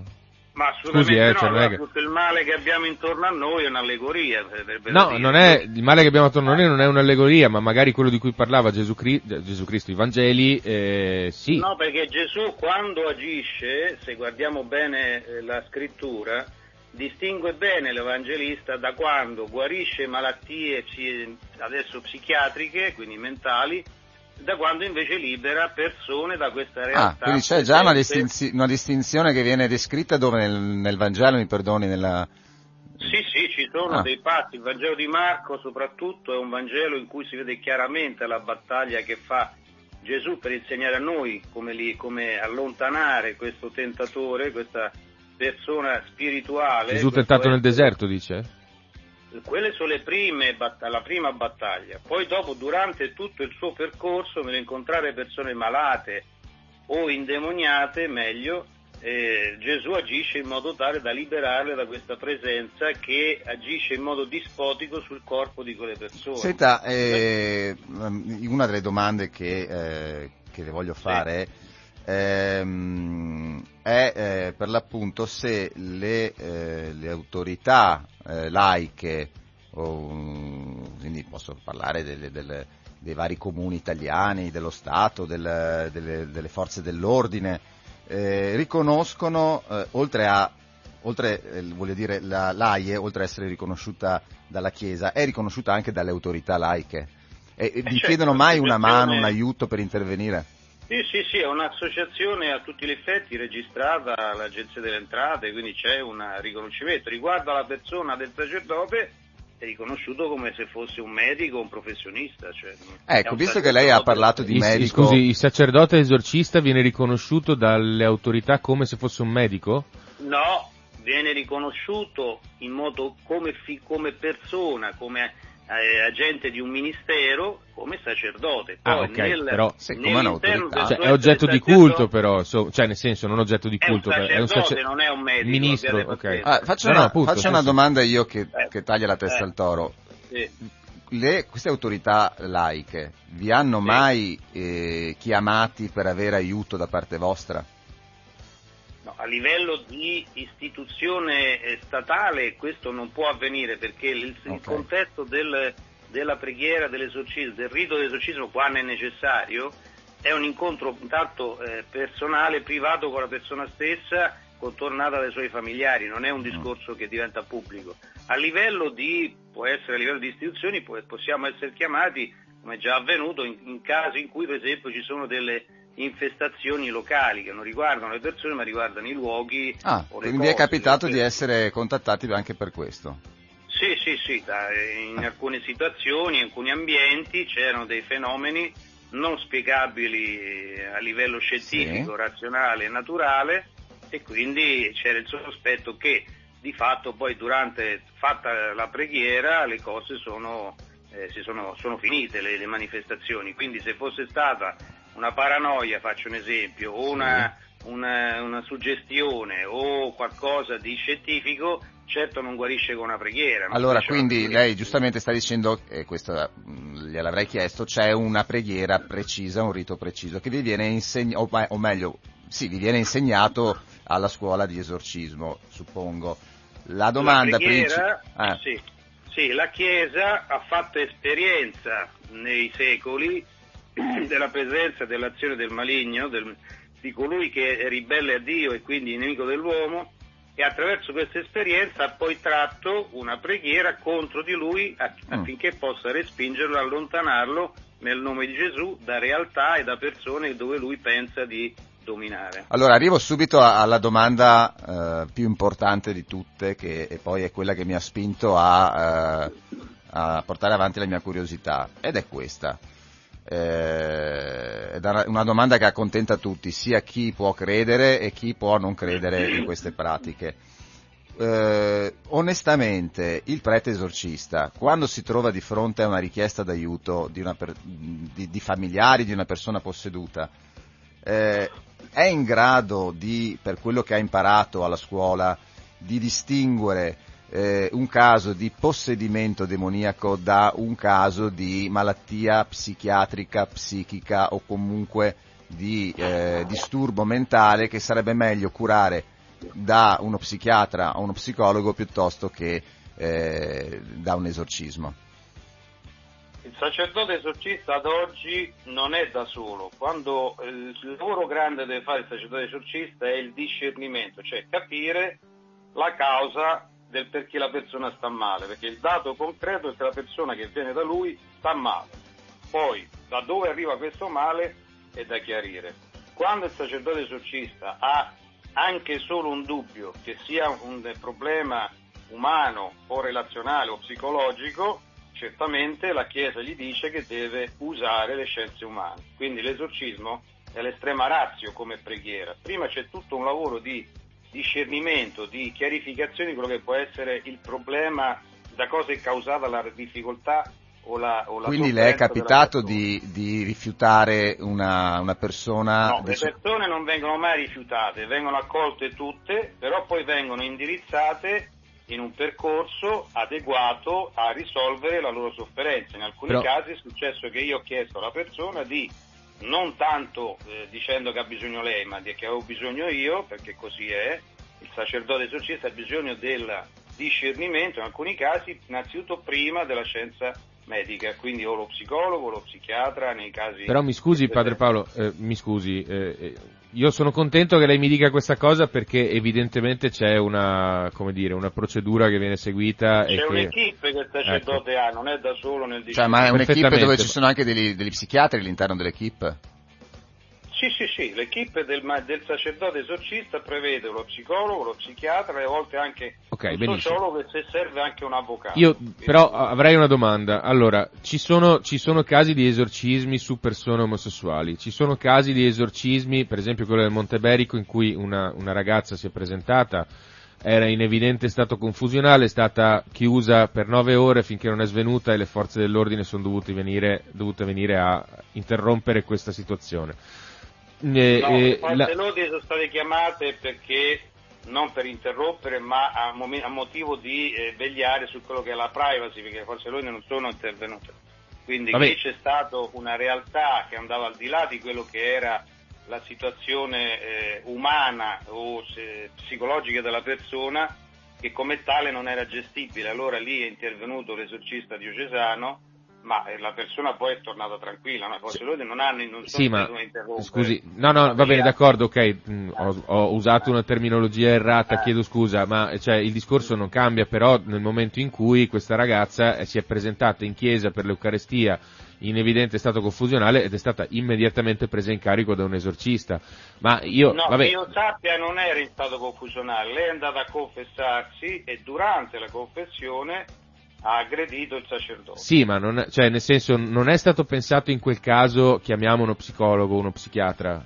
Ma assolutamente Scusi, eh, no, cioè, allora, che- tutto il male che abbiamo intorno a noi è un'allegoria. No, non è, il male che abbiamo attorno a noi non è un'allegoria, ma magari quello di cui parlava Gesù, Cri- Gesù Cristo, i Vangeli, eh, sì. No, perché Gesù quando agisce, se guardiamo bene eh, la scrittura, distingue bene l'Evangelista da quando guarisce malattie adesso psichiatriche, quindi mentali, da quando invece libera persone da questa Ah, realtà. quindi c'è già una, distinzi- una distinzione che viene descritta dove nel, nel Vangelo, mi perdoni, nella... Sì, sì, ci sono Ah. dei patti. Il Vangelo di Marco soprattutto è un Vangelo in cui si vede chiaramente la battaglia che fa Gesù per insegnare a noi come, li- come allontanare questo tentatore, questa persona spirituale. Gesù tentato nel essere- deserto, dice? Quelle sono le prime la prima battaglia. Poi dopo, durante tutto il suo percorso, nell'incontrare persone malate o indemoniate, meglio, eh, Gesù agisce in modo tale da liberarle da questa presenza che agisce in modo dispotico sul corpo di quelle persone. Senta, eh, una delle domande che, eh, che le voglio fare ehm, è eh, per l'appunto se le, eh, le autorità eh, laiche, o, mm, quindi posso parlare delle- delle- dei vari comuni italiani, dello Stato, del- delle, delle forze dell'ordine, eh, riconoscono, eh, oltre a oltre, eh, voglio dire, la l'AIE, oltre ad essere riconosciuta dalla Chiesa, è riconosciuta anche dalle autorità laiche. E, e vi certo, chiedono mai una mano, un aiuto per intervenire? Sì, sì, sì, è un'associazione a tutti gli effetti registrata all'Agenzia delle Entrate, quindi c'è un riconoscimento. Riguardo alla persona del sacerdote è riconosciuto come se fosse un medico, un professionista. Cioè, Ecco, un visto che lei ha parlato di Il- medico... Scusi, il sacerdote esorcista viene riconosciuto dalle autorità come se fosse un medico? No, viene riconosciuto in modo come, fi- come persona, come eh, agente di un ministero, come sacerdote. Poi Ah, ok, nel, però- Sì, come un'autorità. del Cioè, è oggetto di culto sacerdote- però, so- cioè nel senso non oggetto di È un culto, però sacerdote, sacer- non è un medico, Ministro, abbiate ok. pazienza. Ah, faccio No, no, una, appunto, faccio una domanda io che, Eh. che taglia la testa Eh. al toro. Sì. Le- queste autorità laiche vi hanno Sì. mai eh, chiamati per avere aiuto da parte vostra? No, a livello di istituzione eh, statale questo non può avvenire perché il, il Ok. contesto del- della preghiera, dell'esorcismo, del rito dell'esorcismo quando è necessario è un incontro intanto eh, personale, privato con la persona stessa contornata dai suoi familiari, non è un discorso che diventa pubblico. A livello di, può essere a livello di istituzioni, può- possiamo essere chiamati, come è già avvenuto, in, in casi in cui per esempio ci sono delle infestazioni locali che non riguardano le persone ma riguardano i luoghi Ah, quindi è cose. capitato di essere contattati anche per questo. Sì, sì, sì, da- in alcune situazioni, in alcuni ambienti c'erano dei fenomeni non spiegabili eh, a livello scientifico, Sì. razionale e naturale e quindi c'era il sospetto che di fatto poi durante fatta la preghiera le cose sono, eh, si sono, sono finite, le, le manifestazioni, quindi se fosse stata una paranoia, faccio un esempio, o una, una- una suggestione o qualcosa di scientifico, certo non guarisce con una preghiera. Allora, quindi lei giustamente sta dicendo, e questo mh, gliel'avrei chiesto, c'è una preghiera precisa, un rito preciso che vi viene insegnato, o, meglio, sì, vi viene insegnato alla scuola di esorcismo, suppongo. La domanda principale... sì, sì, la Chiesa ha fatto esperienza nei secoli della presenza e dell'azione del maligno, del- di colui che è ribelle a Dio e quindi nemico dell'uomo, e attraverso questa esperienza ha poi tratto una preghiera contro di lui aff- affinché possa respingerlo, allontanarlo nel nome di Gesù da realtà e da persone dove lui pensa di dominare. Allora, arrivo subito alla domanda eh, più importante di tutte, che poi è quella che mi ha spinto a, eh, a portare avanti la mia curiosità, ed è questa. Eh, è una domanda che accontenta tutti, sia chi può credere e chi può non credere in queste pratiche. Eh, onestamente, il prete esorcista, quando si trova di fronte a una richiesta d'aiuto di, per- di- di familiari di una persona posseduta, eh, è in grado di, per quello che ha imparato alla scuola, di distinguere eh, un caso di possedimento demoniaco da un caso di malattia psichiatrica, psichica o comunque di eh, disturbo mentale che sarebbe meglio curare da uno psichiatra o uno psicologo piuttosto che eh, da un esorcismo. Il sacerdote esorcista ad oggi non è da solo, quando il lavoro grande deve fare il sacerdote esorcista è il discernimento, cioè capire la causa del perché la persona sta male, perché il dato concreto è che la persona che viene da lui sta male. Poi, da dove arriva questo male è da chiarire. Quando il sacerdote esorcista ha anche solo un dubbio che sia un problema umano o relazionale o psicologico, certamente la Chiesa gli dice che deve usare le scienze umane. Quindi l'esorcismo è l'estrema razio come preghiera. Prima c'è tutto un lavoro di discernimento, di chiarificazione di quello che può essere il problema, da cosa è causata la difficoltà o la, o la Quindi le è capitato di, di rifiutare una, una persona... No, del le persone non vengono mai rifiutate, vengono accolte tutte, però poi vengono indirizzate in un percorso adeguato a risolvere la loro sofferenza. In alcuni Però- casi è successo che io ho chiesto alla persona di non tanto eh, dicendo che ha bisogno lei, ma di che avevo bisogno io, perché così è, il sacerdote esorcista ha bisogno del discernimento in alcuni casi, innanzitutto prima della scienza medica, quindi o lo psicologo o lo psichiatra nei casi Però mi scusi, padre Paolo, eh, mi scusi, eh, eh, io sono contento che lei mi dica questa cosa perché evidentemente c'è una, come dire, una procedura che viene seguita e C'è che... un'equipe che il sacerdote ha, non è da solo nel Cioè, ma è un'equipe dove ci sono anche degli, degli psichiatri all'interno dell'equipe? Sì, sì, sì, l'equipe del, del sacerdote esorcista prevede lo psicologo, lo psichiatra, alle volte anche Ok, un benissimo. sociologo e se serve anche un avvocato. Io Quindi- però avrei una domanda. Allora, ci sono, ci sono casi di esorcismi su persone omosessuali, ci sono casi di esorcismi, per esempio quello del Monteberico in cui una, una ragazza si è presentata, era in evidente stato confusionale, è stata chiusa per nove ore finché non è svenuta e le forze dell'ordine sono dovute venire, dovute venire a interrompere questa situazione. Eh, No, eh, le forze la- dell'ordine sono state chiamate perché non per interrompere, ma a, momen- a motivo di eh, vegliare su quello che è la privacy, perché forze dell'ordine non sono intervenute. Quindi qui c'è stata una realtà che andava al di là di quello che era la situazione eh, umana o se- psicologica della persona che come tale non era gestibile. Allora lì è intervenuto l'esorcista diocesano, ma eh, la persona poi è tornata tranquilla, ma poi se loro non hanno, non sono Sì, ma scusi, no, no, va bene, d'accordo, ok, mh, ho, ho usato una terminologia errata, Eh. chiedo scusa, ma cioè, il discorso non cambia, però nel momento in cui questa ragazza eh, si è presentata in chiesa per l'Eucarestia in evidente stato confusionale ed è stata immediatamente presa in carico da un esorcista. Ma io, No, vabbè, che io sappia non era in stato confusionale, lei è andata a confessarsi e durante la confessione ha aggredito il sacerdote. sì, ma non, è- cioè, nel senso, non è stato pensato in quel caso, chiamiamo uno psicologo, uno psichiatra.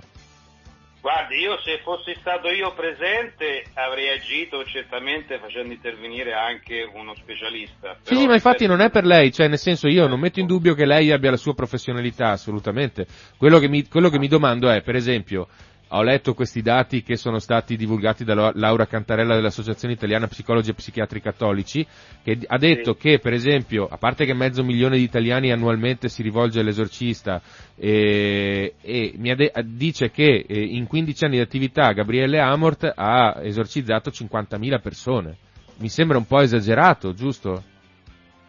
Guardi, io se fossi stato io presente avrei agito certamente facendo intervenire anche uno specialista. Sì, sì, ma infatti non è per lei, cioè nel senso io non metto in dubbio che lei abbia la sua professionalità, assolutamente. Quello che mi, quello che mi domando è, per esempio, ho letto questi dati che sono stati divulgati da Laura Cantarella dell'Associazione Italiana Psicologi e Psichiatri Cattolici, che ha detto Sì. che, per esempio, a parte che mezzo milione di italiani annualmente si rivolge all'esorcista, e, e mi ha de- dice che eh, in 15 anni di attività Gabriele Amort ha esorcizzato 50.000 persone. Mi sembra un po' esagerato, giusto?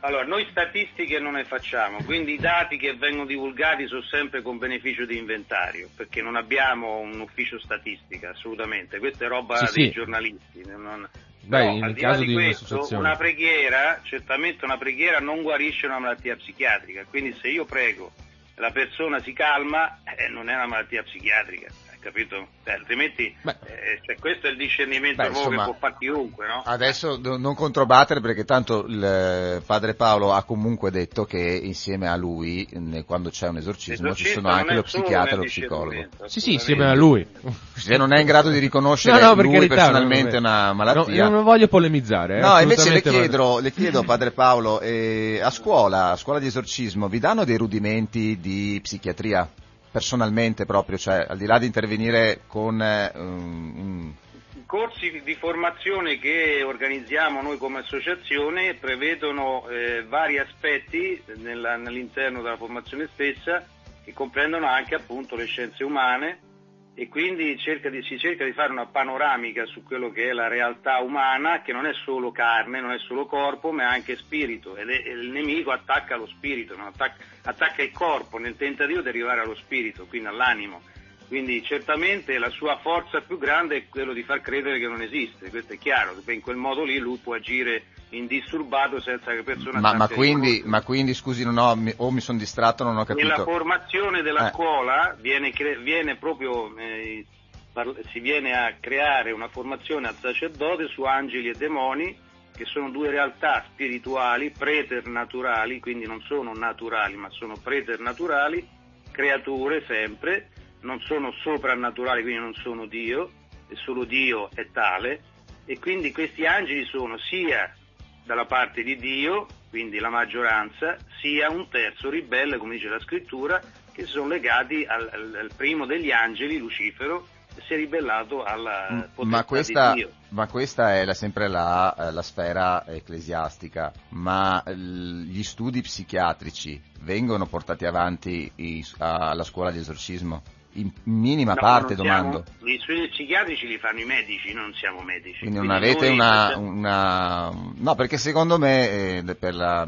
Allora, noi statistiche non ne facciamo, quindi i dati che vengono divulgati sono sempre con beneficio di inventario, perché non abbiamo un ufficio statistica, assolutamente. Questa è roba Sì, dei sì. giornalisti. non- Beh, Però, in al di caso là di questo, una preghiera, certamente una preghiera non guarisce una malattia psichiatrica, quindi se io prego e la persona si calma, eh, non è una malattia psichiatrica, capito? Eh, altrimenti, Beh. eh, cioè, questo è il discernimento Beh, insomma, che può fare chiunque, no? Adesso non controbattere perché tanto il eh, padre Paolo ha comunque detto che insieme a lui, quando c'è un esorcismo, ci sono anche lo psichiatra e lo psicologo. Sì, sì, insieme a lui. Se non è in grado di riconoscere No, no, per lui carità, personalmente no, una no, malattia. io non voglio polemizzare. eh, No, invece le chiedo, le chiedo, padre Paolo, eh, a scuola, a scuola di esorcismo, vi danno dei rudimenti di psichiatria? Personalmente proprio, cioè al di là di intervenire con I corsi di formazione che organizziamo noi come associazione prevedono eh, vari aspetti nella- nell'interno della formazione stessa che comprendono anche appunto le scienze umane e quindi cerca di- si cerca di fare una panoramica su quello che è la realtà umana che non è solo carne, non è solo corpo ma è anche spirito e il nemico attacca lo spirito, non attacca, attacca il corpo nel tentativo di arrivare allo spirito, quindi all'animo. Quindi certamente la sua forza più grande è quello di far credere che non esiste, questo è chiaro, in quel modo lì lui può agire indisturbato senza che persona ma, ma quindi, ma quindi, scusi, non ho, mi- o mi sono distratto, non ho Nella capito. formazione della Eh. scuola viene, viene proprio, eh, si viene a creare una formazione al sacerdote su angeli e demoni, che sono due realtà spirituali, preternaturali, quindi non sono naturali, ma sono preternaturali, creature sempre, non sono soprannaturali, quindi non sono Dio, e solo Dio è tale, e quindi questi angeli sono sia dalla parte di Dio, quindi la maggioranza, sia un terzo ribelle, come dice la scrittura, che sono legati al, al- primo degli angeli, Lucifero, si è ribellato alla potestà Ma questa, di Dio. ma questa è la- sempre la, eh, la sfera ecclesiastica, ma gli studi psichiatrici vengono portati avanti alla scuola di esorcismo? In minima No, parte, non siamo- domando. Gli studi psichiatrici li fanno i medici, non siamo medici. Quindi non Quindi avete noi una, facciamo- una- No, perché secondo me, eh, per, la-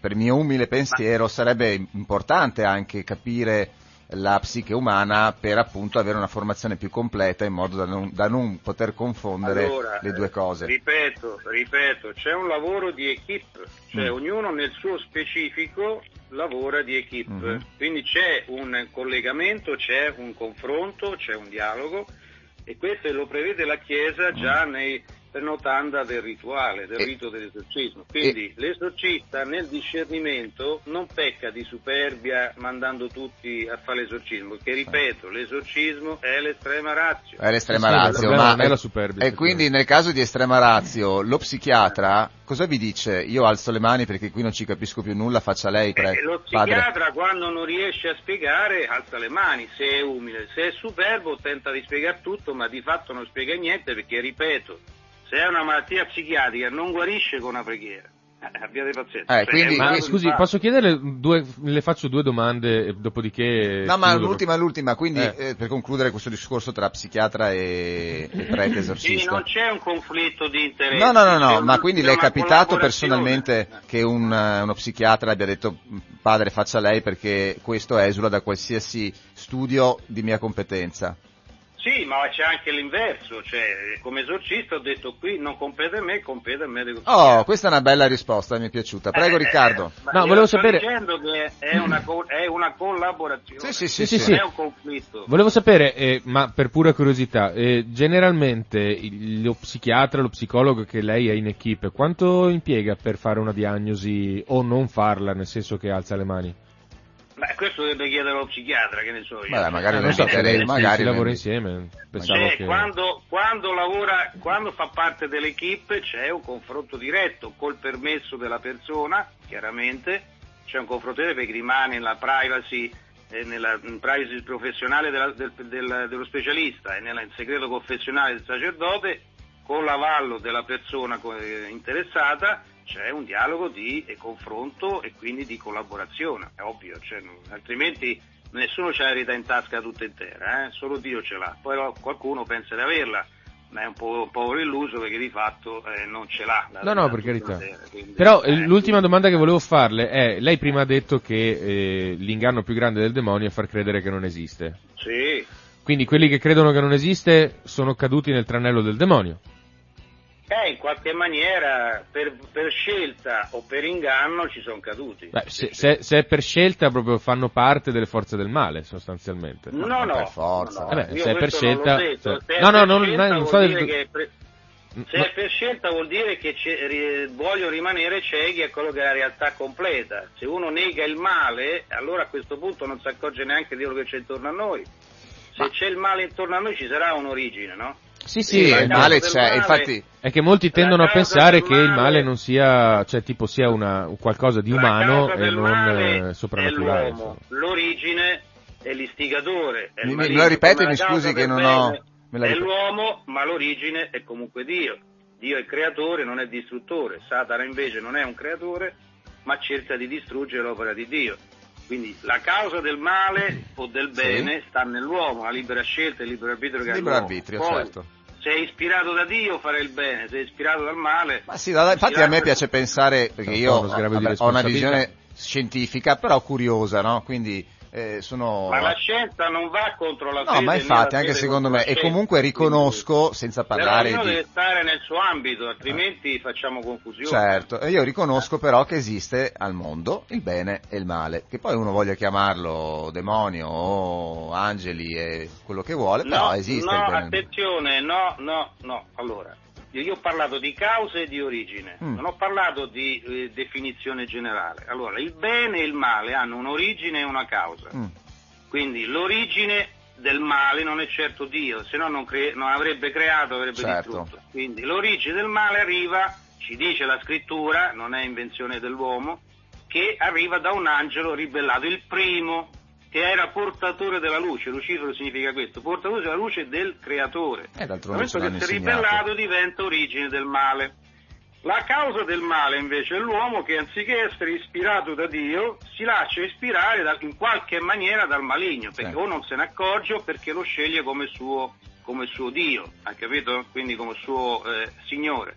per il mio umile pensiero, sarebbe importante anche capire la psiche umana per appunto avere una formazione più completa in modo da non, da non poter confondere Allora, le due eh, cose. Ripeto, ripeto, c'è un lavoro di equip, cioè Mm. ognuno nel suo specifico lavora di equip, Mhm. quindi c'è un collegamento, c'è un confronto, c'è un dialogo e questo lo prevede la Chiesa già nei, per notanda del rituale, del Mm. E- rito dell'esorcismo. Quindi l'esorcista nel discernimento non pecca di superbia mandando tutti a fare l'esorcismo, che ripeto, l'esorcismo è l'estrema razio. È l'estrema Sì, razio, ma non è la superbia, e quindi nel caso di estrema razio, lo psichiatra cosa vi dice? Io alzo le mani perché qui non ci capisco più nulla, faccia lei, Eh, prego. lo Padre. psichiatra quando non riesce a spiegare alza le mani, se è umile, se è superbo tenta di spiegare tutto ma di fatto non spiega niente perché, ripeto, se è una malattia psichiatrica non guarisce con una preghiera, Eh, abbiate pazienza. Eh, quindi- Ma scusi, fatto. posso chiedere due, le faccio due domande, e dopodiché... No, ma chiudo. l'ultima, l'ultima, quindi Eh. eh, per concludere questo discorso tra psichiatra e, e prete Sì, esorcista. non c'è un conflitto di interesse. No, no, no, no, ma quindi le è capitato personalmente che un, eh, uno psichiatra abbia detto padre faccia lei perché questo esula da qualsiasi studio di mia competenza? Sì, ma c'è anche l'inverso, cioè come esorcista ho detto qui non compete a me, compete al medico Oh, questa è una bella risposta, mi è piaciuta. Prego Eh, Riccardo. eh, ma No, volevo sto sapere- dicendo che è una, co- è una collaborazione. Sì, sì, sì, Sì, sì. sì. Non è un conflitto. Volevo sapere, eh, ma per pura curiosità, eh, generalmente il- lo psichiatra, lo psicologo che lei è in equipe, quanto impiega per fare una diagnosi o non farla, nel senso che alza le mani? Beh, questo deve chiedere allo psichiatra, che ne so io. Vabbè, magari lo non so, magari lo lavora insieme, Cioè, che... quando, quando lavora, quando fa parte dell'equipe c'è un confronto diretto col permesso della persona, chiaramente, c'è un confronto diretto perché rimane nella privacy, eh, nella in privacy professionale della- del- del- dello specialista e nel segreto confessionale del sacerdote, con l'avallo della persona eh, interessata c'è un dialogo di eh, confronto e quindi di collaborazione, è ovvio, cioè, non- altrimenti nessuno c'ha la verità in tasca tutta intera, eh? solo Dio ce l'ha, poi no, qualcuno pensa di averla, ma è un po' povero illuso perché di fatto eh, non ce l'ha. la No, no, per carità. intera, quindi, Però eh, eh, l'ultima domanda che volevo farle è, lei prima ha detto che eh, l'inganno più grande del demonio è far credere che non esiste. Sì, Quindi quelli che credono che non esiste sono caduti nel tranello del demonio. Eh, in qualche maniera per, per scelta o per inganno ci sono caduti. Beh, se, se- se è per scelta proprio fanno parte delle forze del male, sostanzialmente. No, no, per forza. no, Eh beh, se è per scelta- detto. cioè- Se è No, no, per non- scelta non vuol so pre- Se No. è per scelta vuol dire che c'è- ri- voglio rimanere ciechi a quello che è la realtà completa. Se uno nega il male, allora a questo punto non si accorge neanche di quello che c'è intorno a noi. Se c'è il male intorno a noi ci sarà un'origine, no? Sì, Sì, il male c'è, male- infatti è che molti tendono a pensare che il male non sia, cioè tipo sia una, qualcosa di umano e non eh, soprannaturale. L'origine è l'istigatore. È Mi- me lo ripete, come mi scusi che non ho- me la È l'uomo, ma l'origine è comunque Dio. Dio è creatore, non è distruttore. Satana invece non è un creatore, ma cerca di distruggere l'opera di Dio. Quindi la causa del male o del Sì. bene sta nell'uomo, la libera scelta e il libero arbitrio che ha libero arbitrio, Poi, certo. Se è ispirato da Dio fare il bene, se è ispirato dal male... Ma sì, da- infatti a me piace pensare, perché io di vabbè, ho una visione scientifica, però curiosa, no? Quindi eh, sono... Ma la scienza non va contro la No, fede. ma né infatti anche secondo me, e comunque riconosco, senza Però parlare di... deve stare nel suo ambito, altrimenti facciamo confusione. Certo, e io riconosco però che esiste al mondo il bene e il male, che poi uno voglia chiamarlo demonio o angeli e quello che vuole, però No, esiste no, il bene. attenzione, no, no, no. Allora, io, ho parlato di cause e di origine, Mm. non ho parlato di eh, definizione generale. Allora, il bene e il male hanno un'origine e una causa. Mm. Quindi l'origine del male non è certo Dio, se no non, cre- non avrebbe creato, avrebbe Certo. distrutto. Quindi l'origine del male arriva, ci dice la scrittura, non è invenzione dell'uomo, che arriva da un angelo ribellato, il primo che era portatore della luce, Lucifero significa questo, portatore della luce del creatore. E Nel d'altronde ce che si è ribellato diventa origine del male. La causa del male invece è l'uomo che anziché essere ispirato da Dio si lascia ispirare da- in qualche maniera dal maligno, perché Sì. o non se ne accorge o perché lo sceglie come suo, come suo Dio, ha capito? Quindi come suo eh, Signore.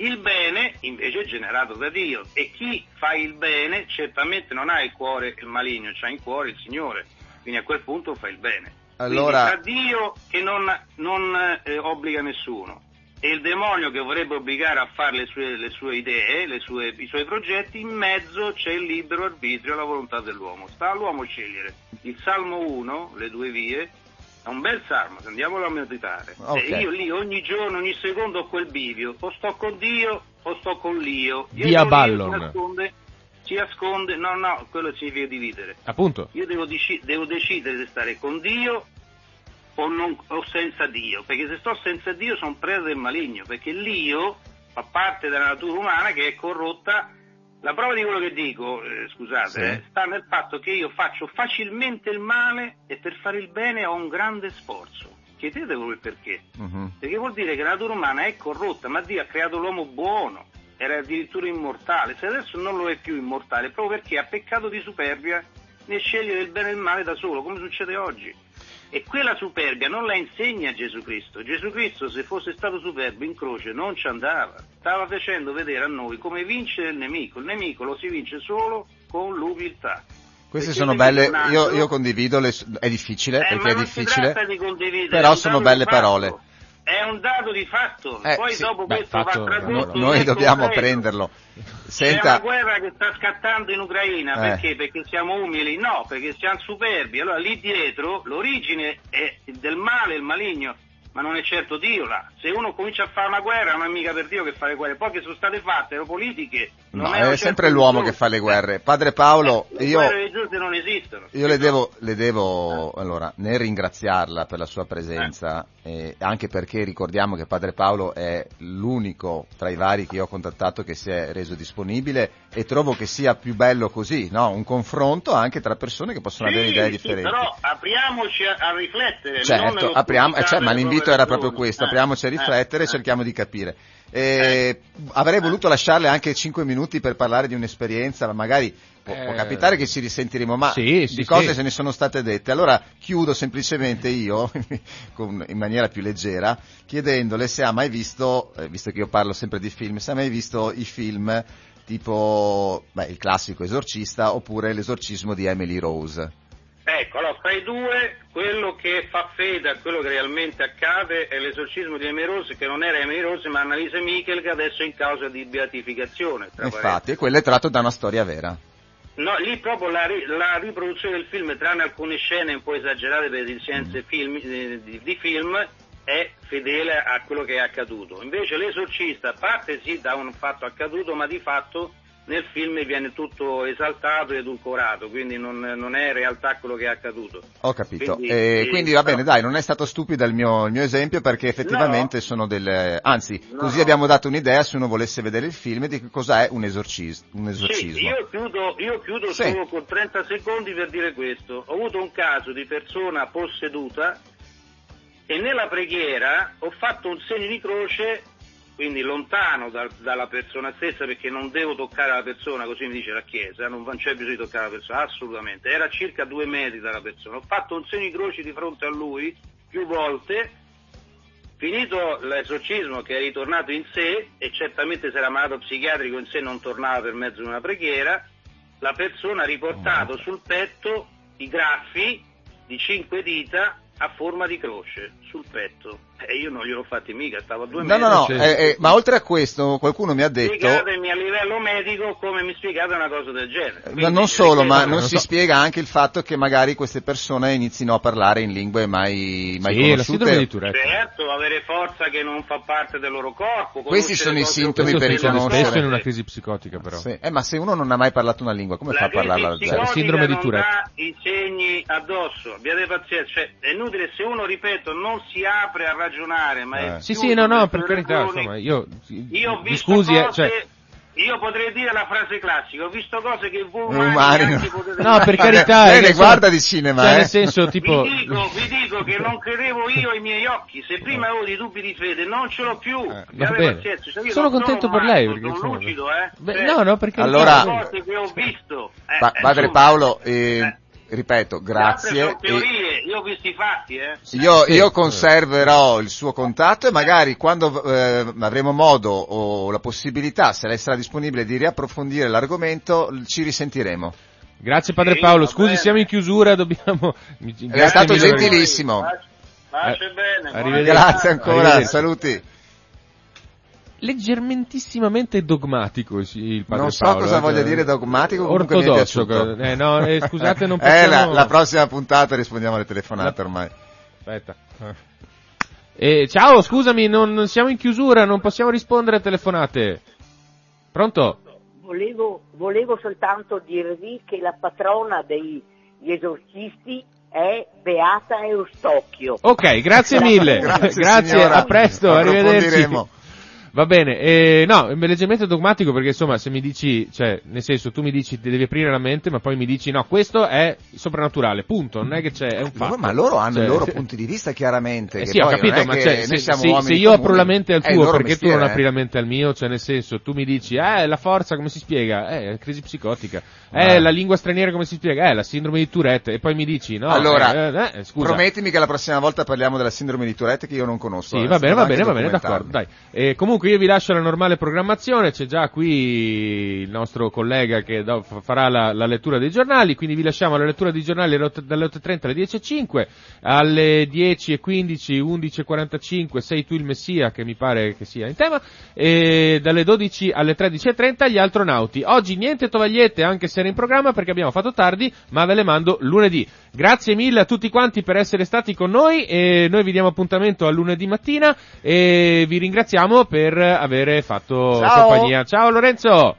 Il bene invece è generato da Dio e chi fa il bene certamente non ha il cuore il maligno, ha in cuore il Signore, quindi a quel punto fa il bene. Allora- Quindi tra Dio che non, non, eh, obbliga nessuno e il demonio che vorrebbe obbligare a fare le sue, le sue idee, le sue- i suoi progetti, in mezzo c'è il libero arbitrio e la volontà dell'uomo. Sta all'uomo scegliere. Il Salmo 1, le due vie, un bel salmo, andiamolo a meditare. Ok. E io lì ogni giorno, ogni secondo ho quel bivio, o sto con Dio o sto con l'io. Dio Via Ballon. Si nasconde, si nasconde, no no, quello significa dividere. Appunto. Io devo, deci- devo decidere se stare con Dio o, non- o senza Dio, perché se sto senza Dio sono preda del maligno, perché l'io fa parte della natura umana che è corrotta. La prova di quello che dico, eh, scusate, Sì. eh, sta nel fatto che io faccio facilmente il male e per fare il bene ho un grande sforzo. Chiedete voi il perché. Mhm. Perché vuol dire che la natura umana è corrotta, ma Dio ha creato l'uomo buono. era addirittura immortale, se adesso non lo è più immortale, proprio perché ha peccato di superbia nel scegliere il bene e il male da solo, come succede oggi. E quella superbia non la insegna Gesù Cristo. Gesù Cristo, se fosse stato superbo in croce, non ci andava. Stava facendo vedere a noi come vincere il nemico. Il nemico lo si vince solo con l'umiltà. Queste Perché sono belle, io, io condivido, le, è difficile, Eh, perché è difficile, di però sono belle fatto. parole. È un dato di fatto, Eh, poi sì, dopo beh, questo fatto- va tradotto No- noi dobbiamo concreto. prenderlo. C'è una Senta, guerra che sta scattando in Ucraina, Eh. perché? Perché siamo umili? No, perché siamo superbi. Allora lì dietro l'origine è del male, il maligno, ma non è certo Dio là. Se uno comincia a fare una guerra non è mica per Dio che fa le guerre, poi che sono state fatte, le politiche. non no, erano è sempre certo l'uomo che fa le guerre. Padre Paolo, Eh, io, io le devo, le devo, allora, nel ringraziarla per la sua presenza, eh, anche perché ricordiamo che Padre Paolo è l'unico tra i vari che io ho contattato che si è reso disponibile e trovo che sia più bello così, no? Un confronto anche tra persone che possono avere Sì, idee sì, differenti. però apriamoci a, a riflettere. Certo, apriamo, eh, cioè, ma l'invito proprie era proprio questo, Eh, apriamoci a eh, riflettere e eh. cerchiamo di capire. Eh, Avrei voluto lasciarle anche 5 minuti per parlare di un'esperienza, ma magari può, può capitare che ci risentiremo, ma sì, di sì, cose sì. se ne sono state dette. Allora chiudo semplicemente io, con- in maniera più leggera, chiedendole se ha mai visto, visto che io parlo sempre di film, se ha mai visto i film tipo beh, il classico Esorcista oppure l'esorcismo di Emily Rose. Ecco, allora fra i due, quello che fa fede a quello che realmente accade è l'esorcismo di Amy Rose, che non era Amy Rose ma Annalise Michel, che adesso è in causa di beatificazione. tra Infatti, e quello è tratto da una storia vera. No, lì proprio la, la riproduzione del film, tranne alcune scene un po' esagerate per esigenze film, eh, di, di film, è fedele a quello che è accaduto. Invece l'esorcista parte sì da un fatto accaduto, ma di fatto nel film viene tutto esaltato ed edulcorato, quindi non, non è in realtà quello che è accaduto. Ho capito. Quindi, Eh, sì, quindi va però- bene, dai, non è stato stupido il mio, il mio esempio perché effettivamente No. sono delle... Anzi, No. così abbiamo dato un'idea se uno volesse vedere il film di che cos'è un, esorcis- un Sì, esorcismo. io chiudo, io chiudo Sì. solo con 30 secondi per dire questo. Ho avuto un caso di persona posseduta e nella preghiera ho fatto un segno di croce, quindi lontano dal- dalla persona stessa perché non devo toccare la persona, così mi dice la Chiesa, non c'è bisogno di toccare la persona, assolutamente. Era circa due metri dalla persona. Ho fatto un segno di croce di fronte a lui più volte Finito l'esorcismo che è ritornato in sé, e certamente se era malato psichiatrico in sé non tornava per mezzo di una preghiera, la persona ha riportato sul petto i graffi di cinque dita a forma di croce sul petto. E io non gliel'ho fatti mica, stavo a due No, metri. no, no, Sì. eh, eh, ma oltre a questo qualcuno mi ha detto... Spiegatemi a livello medico come mi spiegate una cosa del genere. Ma Quindi, non solo, ma non non si so. spiega anche il fatto che magari queste persone inizino a parlare in lingue mai, mai Sì, di conosciute. Tourette. Certo, avere forza che non fa parte del loro corpo. Questi sono i sintomi per riconoscere. spesso in una crisi psicotica però. Sì. Eh, ma se uno non ha mai parlato una lingua, come fa La a parlarla da crisi zero? La sindrome di Tourette. non dà i segni addosso, abbiate pazienza, cioè, è inutile se uno, ripeto, non si apre a ragionare, ma è Eh. Sì, sì, no, no, per carità, insomma, io... Io ho mi visto scusi, eh, cose, cioè... io potrei dire la frase classica, ho visto cose che voi Umani, umani, no. neanche potete No, per carità... Bene, insomma, guarda di cinema, cioè, eh. nel senso, tipo... Vi dico, vi dico che non credevo io ai miei occhi, se prima avevo dei dubbi di fede non ce l'ho più. Eh, pazienza, cioè, io Sono non contento sono per lei, perché, sono insomma, lucido, eh. Beh, Cioè, no, no, perché... Allora- cose che ho visto. Eh, Pa- eh, padre insomma. Paolo, eh, Eh. Ripeto, grazie. sono e teorie, io ho visto i fatti, eh. io, Sì. io conserverò il suo contatto e magari quando eh, avremo modo o la possibilità, se lei sarà disponibile, di riapprofondire l'argomento, ci risentiremo. Grazie Padre Sì, Paolo, scusi bene. siamo in chiusura, dobbiamo... È stato gentilissimo. Pace, pace Eh, bene. Grazie ancora, Arrivederci. saluti. Leggermentissimamente dogmatico il, padre Non so Paolo, cosa eh, voglia dire dogmatico, ortodosso. eh, no, eh, scusate, non Eh, la, possiamo... la prossima puntata rispondiamo alle telefonate ormai. Aspetta. Eh, ciao, scusami, non, non siamo in chiusura, non possiamo rispondere a telefonate. Pronto? Volevo, volevo soltanto dirvi che la patrona degli esorcisti è Beata Eustocchio. Ok, grazie mille. Grazie, grazie a presto, arrivederci. Va bene, eh, no, è leggermente dogmatico perché insomma se mi dici, cioè, nel senso tu mi dici ti devi aprire la mente ma poi mi dici no, questo è soprannaturale, punto, non è che c'è, è un fatto. Ma loro hanno Cioè, i loro punti di vista chiaramente. Eh sì, ho capito, ma cioè, se, se- se io apro la mente al tuo, perché tu non mestiere, apri eh. la mente al mio? Cioè, nel senso, tu mi dici, eh, la forza come si spiega? Eh, crisi psicotica. Eh, la lingua straniera come si spiega? Eh, la sindrome di Tourette. E poi mi dici, no, allora, eh, eh, scusa. promettimi che la prossima volta parliamo della sindrome di Tourette che io non conosco. Sì, eh, va bene, va bene, va bene, d'accordo, dai. E comunque io vi lascio la normale programmazione, c'è già qui il nostro collega che farà la, la lettura dei giornali, quindi vi lasciamo la lettura dei giornali dalle 8.30 alle 10.05, alle 10.15, 11.45 sei tu il messia, che mi pare che sia in tema, e dalle 12 alle 13.30 gli astronauti. Oggi niente tovagliette, anche se era in programma, perché abbiamo fatto tardi, ma ve le mando lunedì. Grazie mille a tutti quanti per essere stati con noi e noi vi diamo appuntamento a lunedì mattina e vi ringraziamo per avere fatto Ciao. compagnia. Ciao Lorenzo!